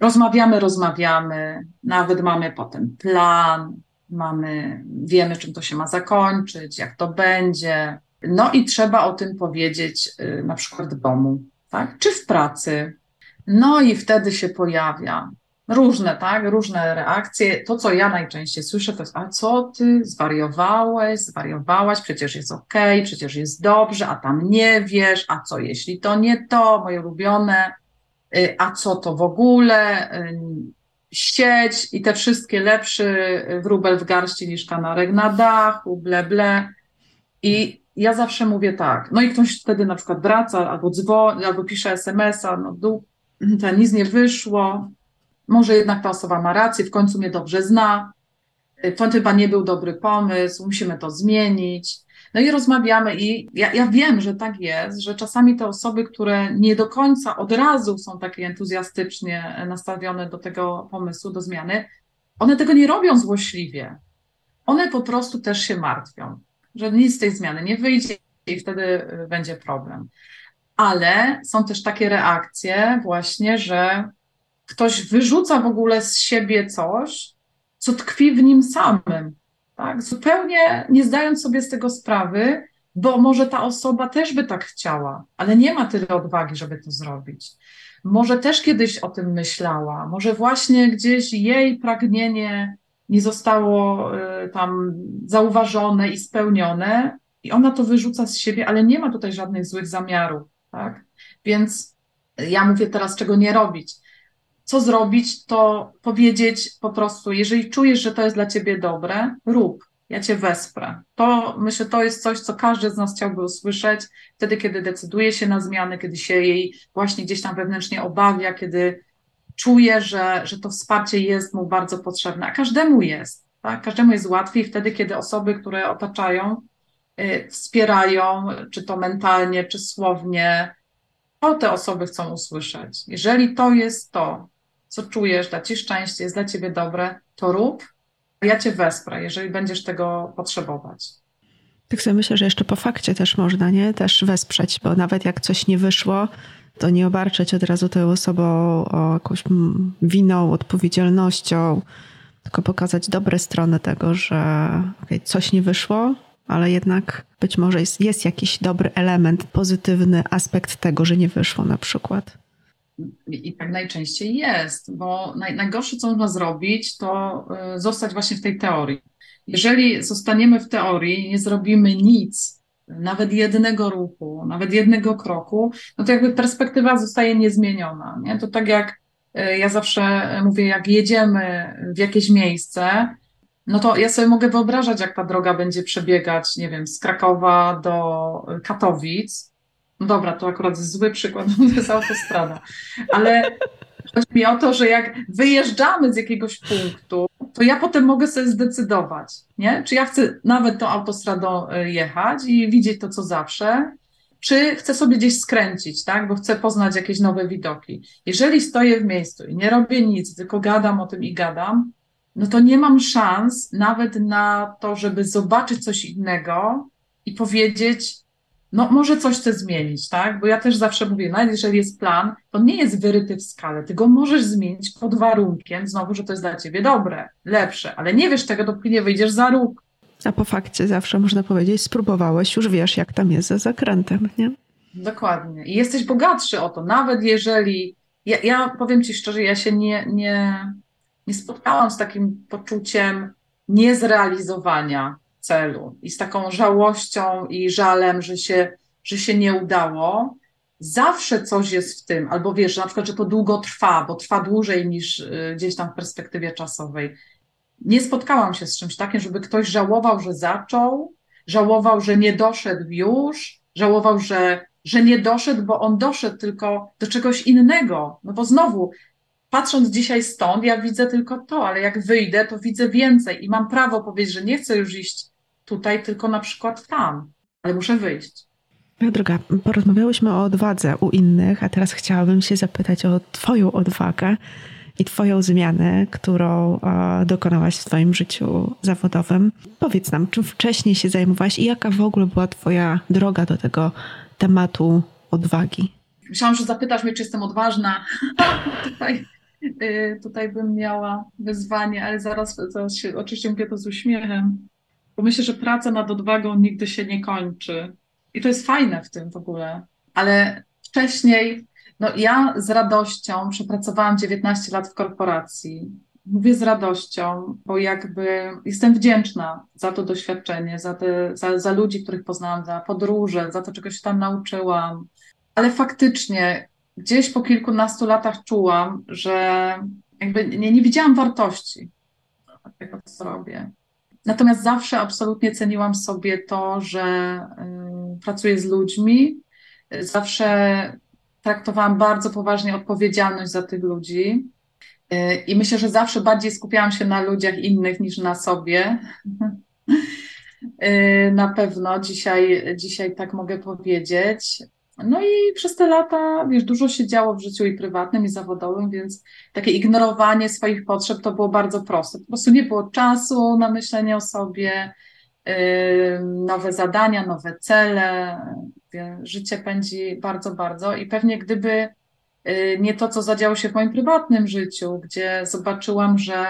Rozmawiamy, rozmawiamy, nawet mamy potem plan, mamy, wiemy, czym to się ma zakończyć, jak to będzie. No i trzeba o tym powiedzieć y, na przykład w domu, tak? Czy w pracy. No i wtedy się pojawia różne, tak? Różne reakcje. To, co ja najczęściej słyszę, to jest, a co ty, zwariowałeś, zwariowałaś, przecież jest okej, okay, przecież jest dobrze, a tam nie wiesz, a co jeśli to nie to, moje ulubione Y, a co to w ogóle, y, sieć i te wszystkie lepszy wróbel w garści niż kanarek na dachu, ble, ble. I ja zawsze mówię tak, no i ktoś wtedy na przykład wraca albo dzwoni, albo pisze smsa, no dół, to nic nie wyszło, może jednak ta osoba ma rację, w końcu mnie dobrze zna, to chyba nie był dobry pomysł, musimy to zmienić. No i rozmawiamy i ja, ja wiem, że tak jest, że czasami te osoby, które nie do końca od razu są takie entuzjastycznie nastawione do tego pomysłu, do zmiany, one tego nie robią złośliwie. One po prostu też się martwią, że nic z tej zmiany nie wyjdzie i wtedy y, będzie problem. Ale są też takie reakcje właśnie, że ktoś wyrzuca w ogóle z siebie coś, co tkwi w nim samym tak? Zupełnie nie zdając sobie z tego sprawy, bo może ta osoba też by tak chciała, ale nie ma tyle odwagi, żeby to zrobić. Może też kiedyś o tym myślała, może właśnie gdzieś jej pragnienie nie zostało y, tam zauważone i spełnione, i ona to wyrzuca z siebie, ale nie ma tutaj żadnych złych zamiarów, tak? Więc ja mówię teraz, czego nie robić co zrobić, to powiedzieć po prostu, jeżeli czujesz, że to jest dla ciebie dobre, rób, ja cię wesprę. To myślę, to jest coś, co każdy z nas chciałby usłyszeć wtedy, kiedy decyduje się na zmianę, kiedy się jej właśnie gdzieś tam wewnętrznie obawia, kiedy czuje, że, że to wsparcie jest mu bardzo potrzebne, a każdemu jest. Tak? Każdemu jest łatwiej wtedy, kiedy osoby, które otaczają, y, wspierają, czy to mentalnie, czy słownie, to te osoby chcą usłyszeć. Jeżeli to jest to, co czujesz, da ci szczęście, jest dla ciebie dobre, to rób. Ja cię wesprę, jeżeli będziesz tego potrzebować. Tak sobie myślę, że jeszcze po fakcie też można, nie? Też wesprzeć, bo nawet jak coś nie wyszło, to nie obarczać od razu tą osobą o jakąś winą, odpowiedzialnością, tylko pokazać dobre strony tego, że okay, coś nie wyszło, ale jednak być może jest, jest jakiś dobry element, pozytywny aspekt tego, że nie wyszło na przykład. I tak najczęściej jest, bo naj, najgorsze, co można zrobić, to y, zostać właśnie w tej teorii. Jeżeli zostaniemy w teorii, nie zrobimy nic, nawet jednego ruchu, nawet jednego kroku, no to jakby perspektywa zostaje niezmieniona. Nie? To tak jak y, ja zawsze mówię, jak jedziemy w jakieś miejsce, no to ja sobie mogę wyobrażać, jak ta droga będzie przebiegać, nie wiem, z Krakowa do Katowic, no dobra, to akurat zły przykład, to jest autostrada. Ale chodzi mi o to, że jak wyjeżdżamy z jakiegoś punktu, to ja potem mogę sobie zdecydować, nie? Czy ja chcę nawet tą autostradą e, jechać i widzieć to, co zawsze, czy chcę sobie gdzieś skręcić, tak? Bo chcę poznać jakieś nowe widoki. Jeżeli stoję w miejscu i nie robię nic, tylko gadam o tym i gadam, no to nie mam szans nawet na to, żeby zobaczyć coś innego i powiedzieć, no może coś chce zmienić, tak? Bo ja też zawsze mówię, nawet jeżeli jest plan, to nie jest wyryty w skalę, ty go możesz zmienić pod warunkiem, znowu, że to jest dla ciebie dobre, lepsze, ale nie wiesz tego, dopóki nie wyjdziesz za róg. A po fakcie zawsze można powiedzieć, spróbowałeś, już wiesz, jak tam jest za zakrętem, nie? Dokładnie. I jesteś bogatszy o to, nawet jeżeli. Ja, ja powiem ci szczerze, ja się nie, nie, nie spotkałam z takim poczuciem niezrealizowania celu i z taką żałością i żalem, że się, że się nie udało. Zawsze coś jest w tym, albo wiesz, na przykład, że to długo trwa, bo trwa dłużej niż y, gdzieś tam w perspektywie czasowej. Nie spotkałam się z czymś takim, żeby ktoś żałował, że zaczął, żałował, że nie doszedł już, żałował, że, że nie doszedł, bo on doszedł tylko do czegoś innego. No bo znowu, patrząc dzisiaj stąd, ja widzę tylko to, ale jak wyjdę, to widzę więcej i mam prawo powiedzieć, że nie chcę już iść tutaj, tylko na przykład tam, ale muszę wyjść. Moja droga, porozmawiałyśmy o odwadze u innych, a teraz chciałabym się zapytać o Twoją odwagę i Twoją zmianę, którą e, dokonałaś w Twoim życiu zawodowym. Powiedz nam, czym wcześniej się zajmowałaś i jaka w ogóle była Twoja droga do tego tematu odwagi? Myślałam, że zapytasz mnie, czy jestem odważna. tutaj, y, tutaj bym miała wyzwanie, ale zaraz, zaraz się, oczywiście mówię to z uśmiechem, bo myślę, że praca nad odwagą nigdy się nie kończy. I to jest fajne w tym w ogóle. Ale wcześniej no ja z radością przepracowałam 19 lat w korporacji. Mówię z radością, bo jakby jestem wdzięczna za to doświadczenie, za, te, za, za ludzi, których poznałam, za podróże, za to, czego się tam nauczyłam. Ale faktycznie gdzieś po kilkunastu latach czułam, że jakby nie, nie widziałam wartości tego, co robię. Natomiast zawsze absolutnie ceniłam sobie to, że y, pracuję z ludźmi. Zawsze traktowałam bardzo poważnie odpowiedzialność za tych ludzi. Y, I myślę, że zawsze bardziej skupiałam się na ludziach innych niż na sobie. Y, na pewno dzisiaj, dzisiaj tak mogę powiedzieć. No i przez te lata, wiesz, dużo się działo w życiu i prywatnym, i zawodowym, więc takie ignorowanie swoich potrzeb to było bardzo proste. Po prostu nie było czasu na myślenie o sobie, nowe zadania, nowe cele. Życie pędzi bardzo, bardzo i pewnie gdyby y, nie to, co zadziało się w moim prywatnym życiu, gdzie zobaczyłam, że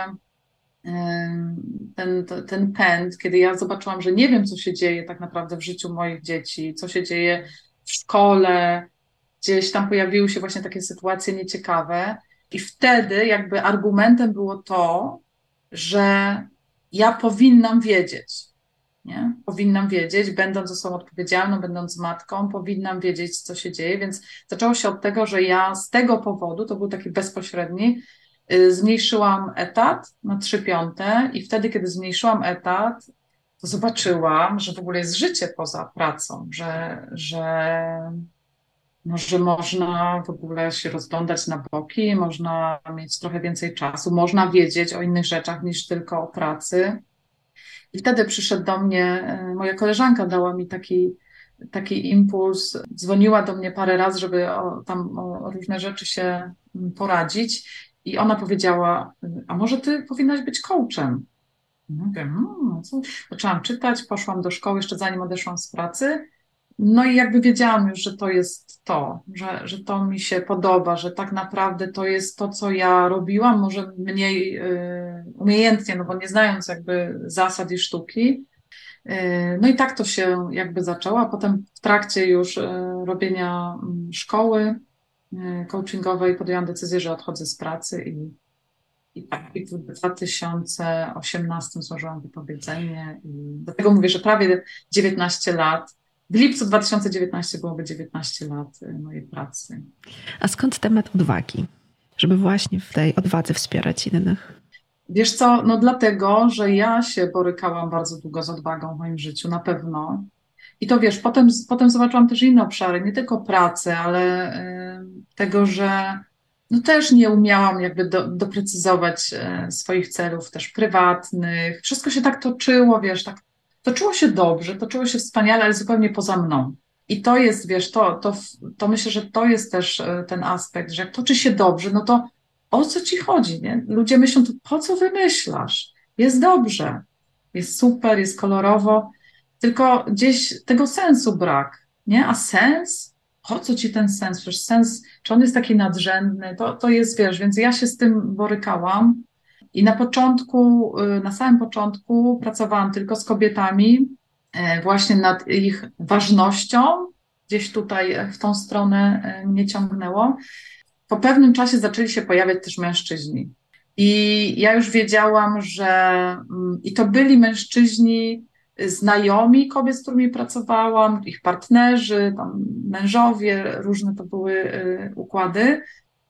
ten, ten pęd, kiedy ja zobaczyłam, że nie wiem, co się dzieje tak naprawdę w życiu moich dzieci, co się dzieje w szkole, gdzieś tam pojawiły się właśnie takie sytuacje nieciekawe. I wtedy jakby argumentem było to, że ja powinnam wiedzieć, nie? Powinnam wiedzieć, będąc osobą odpowiedzialną, będąc matką, powinnam wiedzieć, co się dzieje. Więc zaczęło się od tego, że ja z tego powodu, to był taki bezpośredni, y, zmniejszyłam etat na trzy piąte i wtedy, kiedy zmniejszyłam etat, to zobaczyłam, że w ogóle jest życie poza pracą, że, że, no, że można w ogóle się rozglądać na boki, można mieć trochę więcej czasu, można wiedzieć o innych rzeczach niż tylko o pracy. I wtedy przyszedł do mnie, e, moja koleżanka dała mi taki, taki impuls, dzwoniła do mnie parę razy, żeby o, tam o różne rzeczy się mm, poradzić. I ona powiedziała, a może ty powinnaś być coachem? Mówię, hmm, co? Zaczęłam czytać, poszłam do szkoły jeszcze zanim odeszłam z pracy no i jakby wiedziałam już, że to jest to, że, że to mi się podoba, że tak naprawdę to jest to, co ja robiłam, może mniej y, umiejętnie, no bo nie znając jakby zasad i sztuki. Y, no i tak to się jakby zaczęło, a potem w trakcie już y, robienia mm, szkoły coachingowej podjęłam decyzję, że odchodzę z pracy i, i tak i w 2018 złożyłam wypowiedzenie i do tego mówię, że prawie 19 lat w lipcu 2019 byłoby 19 lat y, mojej pracy. A skąd temat odwagi? Żeby właśnie w tej odwadze wspierać innych? Wiesz co, no dlatego, że ja się borykałam bardzo długo z odwagą w moim życiu, na pewno. I to wiesz, potem, potem zobaczyłam też inne obszary, nie tylko pracę, ale y, tego, że no też nie umiałam jakby do, doprecyzować y, swoich celów też prywatnych. Wszystko się tak toczyło, wiesz, tak toczyło się dobrze, toczyło się wspaniale, ale zupełnie poza mną. I to jest, wiesz, to, to, to myślę, że to jest też e, ten aspekt, że jak toczy się dobrze, no to o co ci chodzi, nie? Ludzie myślą, to po co wymyślasz? Jest dobrze, jest super, jest kolorowo, tylko gdzieś tego sensu brak, nie? A sens? Po co ci ten sens? Przecież sens, czy on jest taki nadrzędny? To, to jest, wiesz, więc ja się z tym borykałam i na początku, y, na samym początku pracowałam tylko z kobietami, e, właśnie nad ich ważnością. Gdzieś tutaj w tą stronę e, mnie ciągnęło. Po pewnym czasie zaczęli się pojawiać też mężczyźni. I ja już wiedziałam, że mm, i to byli mężczyźni, znajomi kobiet, z którymi pracowałam, ich partnerzy, tam mężowie, różne to były y, układy.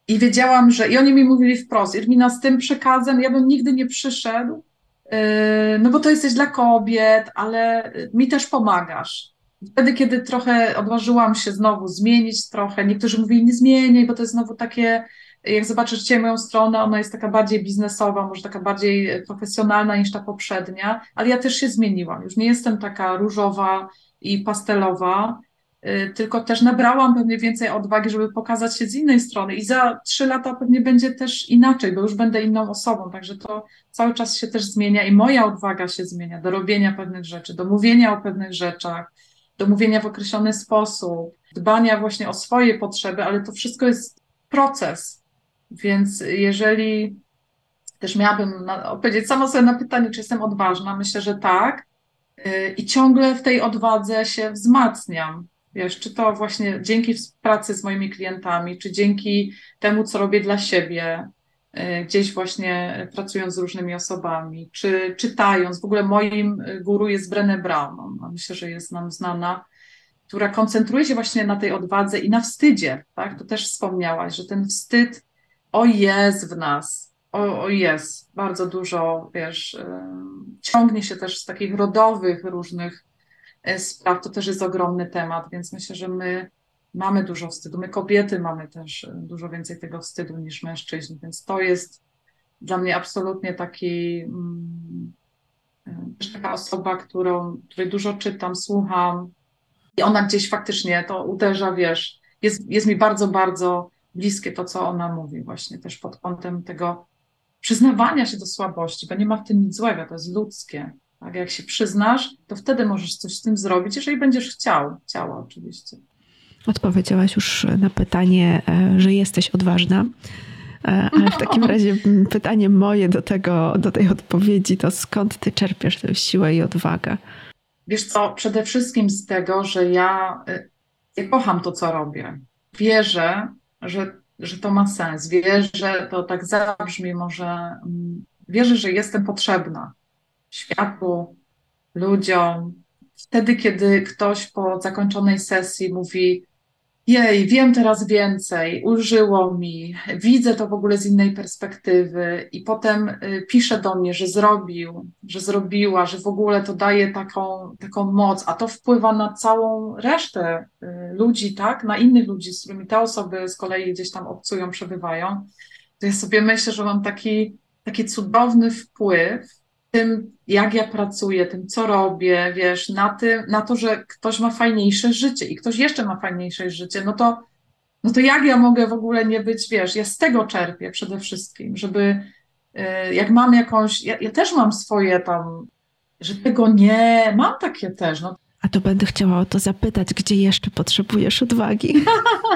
I wiedziałam, że i oni mi mówili wprost, Irmina, z tym przekazem ja bym nigdy nie przyszedł, y, no bo to jesteś dla kobiet, ale mi też pomagasz. Wtedy, kiedy trochę odważyłam się znowu zmienić trochę, niektórzy mówili, nie zmieniaj, bo to jest znowu takie, jak zobaczysz dzisiaj moją stronę, ona jest taka bardziej biznesowa, może taka bardziej profesjonalna niż ta poprzednia, ale ja też się zmieniłam. Już nie jestem taka różowa i pastelowa, y, tylko też nabrałam pewnie więcej odwagi, żeby pokazać się z innej strony i za trzy lata pewnie będzie też inaczej, bo już będę inną osobą, także to cały czas się też zmienia i moja odwaga się zmienia do robienia pewnych rzeczy, do mówienia o pewnych rzeczach, do mówienia w określony sposób, dbania właśnie o swoje potrzeby, ale to wszystko jest proces. Więc jeżeli też miałabym odpowiedzieć sama sobie na pytanie, czy jestem odważna, myślę, że tak. Y, I ciągle w tej odwadze się wzmacniam. Wiesz, czy to właśnie dzięki pracy z moimi klientami, czy dzięki temu, co robię dla siebie, y, gdzieś właśnie pracując z różnymi osobami, czy czytając. W ogóle moim guru jest Brené Brown. Myślę, że jest nam znana która koncentruje się właśnie na tej odwadze i na wstydzie, tak? To też wspomniałaś, że ten wstyd, o jest w nas, o, o jest, bardzo dużo, wiesz, ciągnie się też z takich rodowych różnych e, spraw, to też jest ogromny temat, więc myślę, że my mamy dużo wstydu, my kobiety mamy też e, dużo więcej tego wstydu niż mężczyźni, więc to jest dla mnie absolutnie taki, mm, też taka osoba, którą, której dużo czytam, słucham, i ona gdzieś faktycznie to uderza, wiesz, jest, jest mi bardzo, bardzo bliskie to, co ona mówi, właśnie też pod kątem tego przyznawania się do słabości, bo nie ma w tym nic złego, to jest ludzkie. Tak? Jak się przyznasz, to wtedy możesz coś z tym zrobić, jeżeli będziesz chciał, chciała oczywiście. Odpowiedziałaś już na pytanie, e, że jesteś odważna. E, ale w takim razie pytanie moje do, tego, do tej odpowiedzi to skąd ty czerpiesz tę siłę i odwagę? Wiesz co, przede wszystkim z tego, że ja, y, ja kocham to, co robię. Wierzę, że, że to ma sens. Wierzę, to tak zabrzmi może, mm, wierzę, że jestem potrzebna światu, ludziom. Wtedy, kiedy ktoś po zakończonej sesji mówi, jej, wiem teraz więcej, użyło mi, widzę to w ogóle z innej perspektywy i potem y, pisze do mnie, że zrobił, że zrobiła, że w ogóle to daje taką, taką moc, a to wpływa na całą resztę y, ludzi, tak, na innych ludzi, z którymi te osoby z kolei gdzieś tam obcują, przebywają, to ja sobie myślę, że mam taki, taki cudowny wpływ tym, jak ja pracuję, tym, co robię, wiesz, na, tym, na to, że ktoś ma fajniejsze życie i ktoś jeszcze ma fajniejsze życie, no to, no to jak ja mogę w ogóle nie być, wiesz, ja z tego czerpię przede wszystkim, żeby y, jak mam jakąś, ja, ja też mam swoje tam, że tego nie, mam takie też, no. A to będę chciała o to zapytać, gdzie jeszcze potrzebujesz odwagi?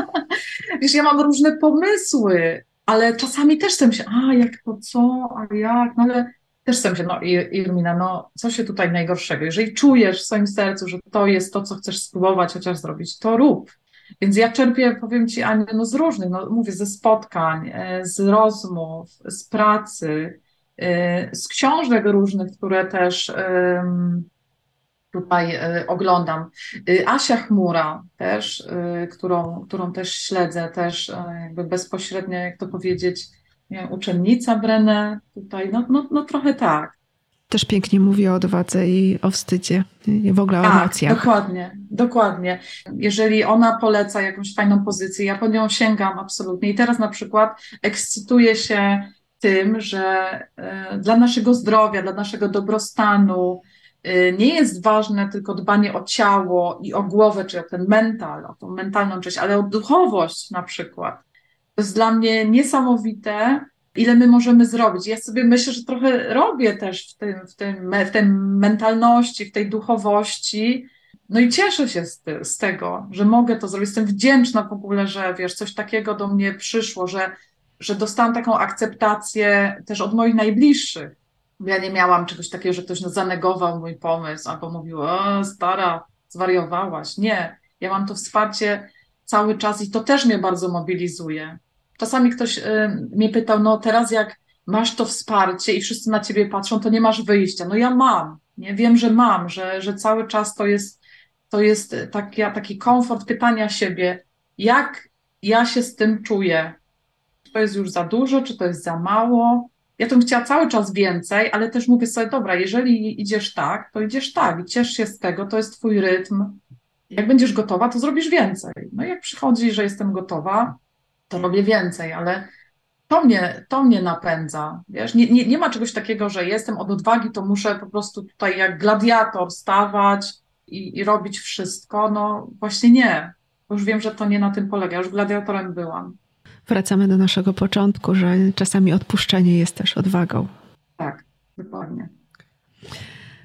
wiesz, ja mam różne pomysły, ale czasami też chcę się, a jak to co, a jak, no ale też chcę się, no Irmina, no co się tutaj najgorszego? Jeżeli czujesz w swoim sercu, że to jest to, co chcesz spróbować chociaż zrobić, to rób. Więc ja czerpię, powiem Ci, Aniu, no z różnych, no mówię, ze spotkań, e, z rozmów, z pracy, e, z książek różnych, które też tutaj e, oglądam. Asia Chmura też, którą, którą też śledzę, też jakby bezpośrednio, jak to powiedzieć, uczennica Brenę tutaj, no, no, no trochę tak. Też pięknie mówi o odwadze i o wstydzie, i w ogóle o tak, emocjach. Dokładnie, dokładnie. Jeżeli ona poleca jakąś fajną pozycję, ja po nią sięgam absolutnie. I teraz na przykład ekscytuję się tym, że y, dla naszego zdrowia, dla naszego dobrostanu y, nie jest ważne tylko dbanie o ciało i o głowę, czy o ten mental, o tą mentalną część, ale o duchowość na przykład to jest dla mnie niesamowite, ile my możemy zrobić. Ja sobie myślę, że trochę robię też w, tym, w, tym, w tej mentalności, w tej duchowości. No i cieszę się z, z tego, że mogę to zrobić. Jestem wdzięczna w ogóle, że wiesz, coś takiego do mnie przyszło, że, że dostałam taką akceptację też od moich najbliższych. Ja nie miałam czegoś takiego, że ktoś zanegował mój pomysł albo mówił, o stara, zwariowałaś. Nie, ja mam to wsparcie cały czas i to też mnie bardzo mobilizuje. Czasami ktoś y, mnie pytał, no teraz jak masz to wsparcie i wszyscy na ciebie patrzą, to nie masz wyjścia. No ja mam, nie wiem, że mam, że, że cały czas to jest, to jest taki, taki komfort pytania siebie, jak ja się z tym czuję. Czy to jest już za dużo, czy to jest za mało? Ja bym chciała cały czas więcej, ale też mówię sobie, dobra, jeżeli idziesz tak, to idziesz tak i ciesz się z tego, to jest twój rytm. Jak będziesz gotowa, to zrobisz więcej. No jak przychodzi, że jestem gotowa, to robię więcej, ale to mnie, to mnie napędza. Wiesz? Nie, nie, nie ma czegoś takiego, że jestem od odwagi, to muszę po prostu tutaj jak gladiator stawać i, i robić wszystko. No właśnie nie. Bo już wiem, że to nie na tym polega. Już gladiatorem byłam. Wracamy do naszego początku, że czasami odpuszczenie jest też odwagą. Tak, dokładnie.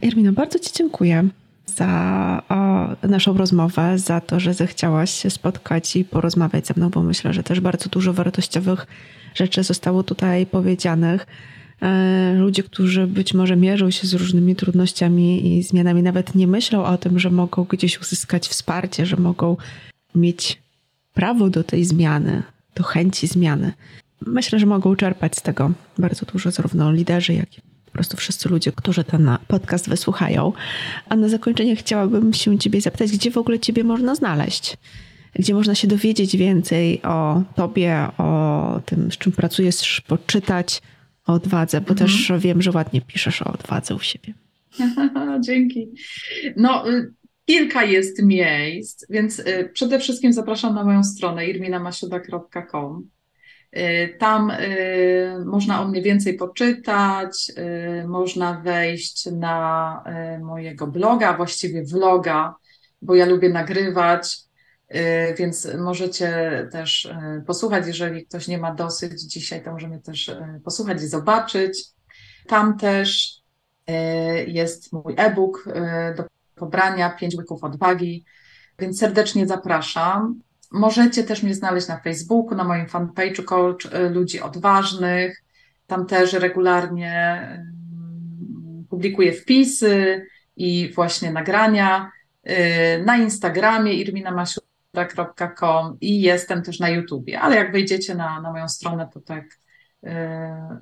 Irmino, bardzo Ci dziękuję za o, naszą rozmowę, za to, że zechciałaś się spotkać i porozmawiać ze mną, bo myślę, że też bardzo dużo wartościowych rzeczy zostało tutaj powiedzianych. E, ludzie, którzy być może mierzą się z różnymi trudnościami i zmianami, nawet nie myślą o tym, że mogą gdzieś uzyskać wsparcie, że mogą mieć prawo do tej zmiany, do chęci zmiany. Myślę, że mogą czerpać z tego bardzo dużo, zarówno liderzy, jak i prostu wszyscy ludzie, którzy ten podcast wysłuchają. A na zakończenie chciałabym się Ciebie zapytać, gdzie w ogóle Ciebie można znaleźć? Gdzie można się dowiedzieć więcej o Tobie, o tym, z czym pracujesz, poczytać o odwadze, bo mhm. też wiem, że ładnie piszesz o odwadze u siebie. Dzięki. No, y, kilka jest miejsc, więc y, przede wszystkim zapraszam na moją stronę irminamasiuda.com. Y, tam można o mnie więcej poczytać, można wejść na mojego bloga, właściwie vloga, bo ja lubię nagrywać, więc możecie też posłuchać, jeżeli ktoś nie ma dosyć dzisiaj, to możemy też posłuchać i zobaczyć. Tam też jest mój e-book do pobrania, pięć łyków odwagi, więc serdecznie zapraszam. Możecie też mnie znaleźć na Facebooku, na moim fanpage'u Coach y, Ludzi Odważnych. Tam też regularnie y, publikuję wpisy i właśnie nagrania. Y, na Instagramie irminamasiura.com i jestem też na YouTubie, ale jak wejdziecie na, na moją stronę, to tak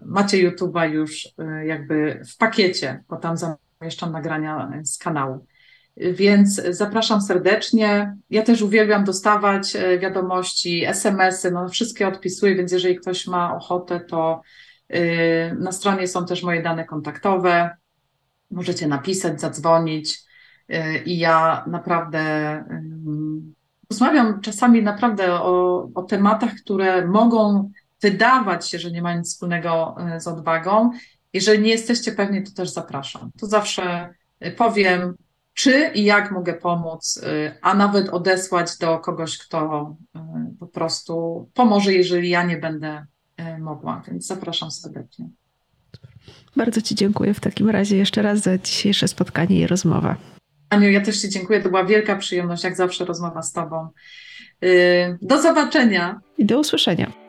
macie YouTube'a już jakby w pakiecie, bo tam zamieszczam nagrania z kanału. Więc zapraszam serdecznie. Ja też uwielbiam dostawać e, wiadomości, SMS-y, no wszystkie odpisuję, więc jeżeli ktoś ma ochotę, to e, na stronie są też moje dane kontaktowe. Możecie napisać, zadzwonić e, i ja naprawdę rozmawiam czasami naprawdę o, o tematach, które mogą wydawać się, że nie mają nic wspólnego z odwagą. Jeżeli nie jesteście pewni, to też zapraszam. To zawsze powiem, czy i jak mogę pomóc, y, a nawet odesłać do kogoś, kto y, po prostu pomoże, jeżeli ja nie będę y, mogła. Więc zapraszam serdecznie. Bardzo Ci dziękuję w takim razie jeszcze raz za dzisiejsze spotkanie i rozmowę. Aniu, ja też Ci dziękuję. To była wielka przyjemność, jak zawsze rozmowa z Tobą. Do zobaczenia. I do usłyszenia.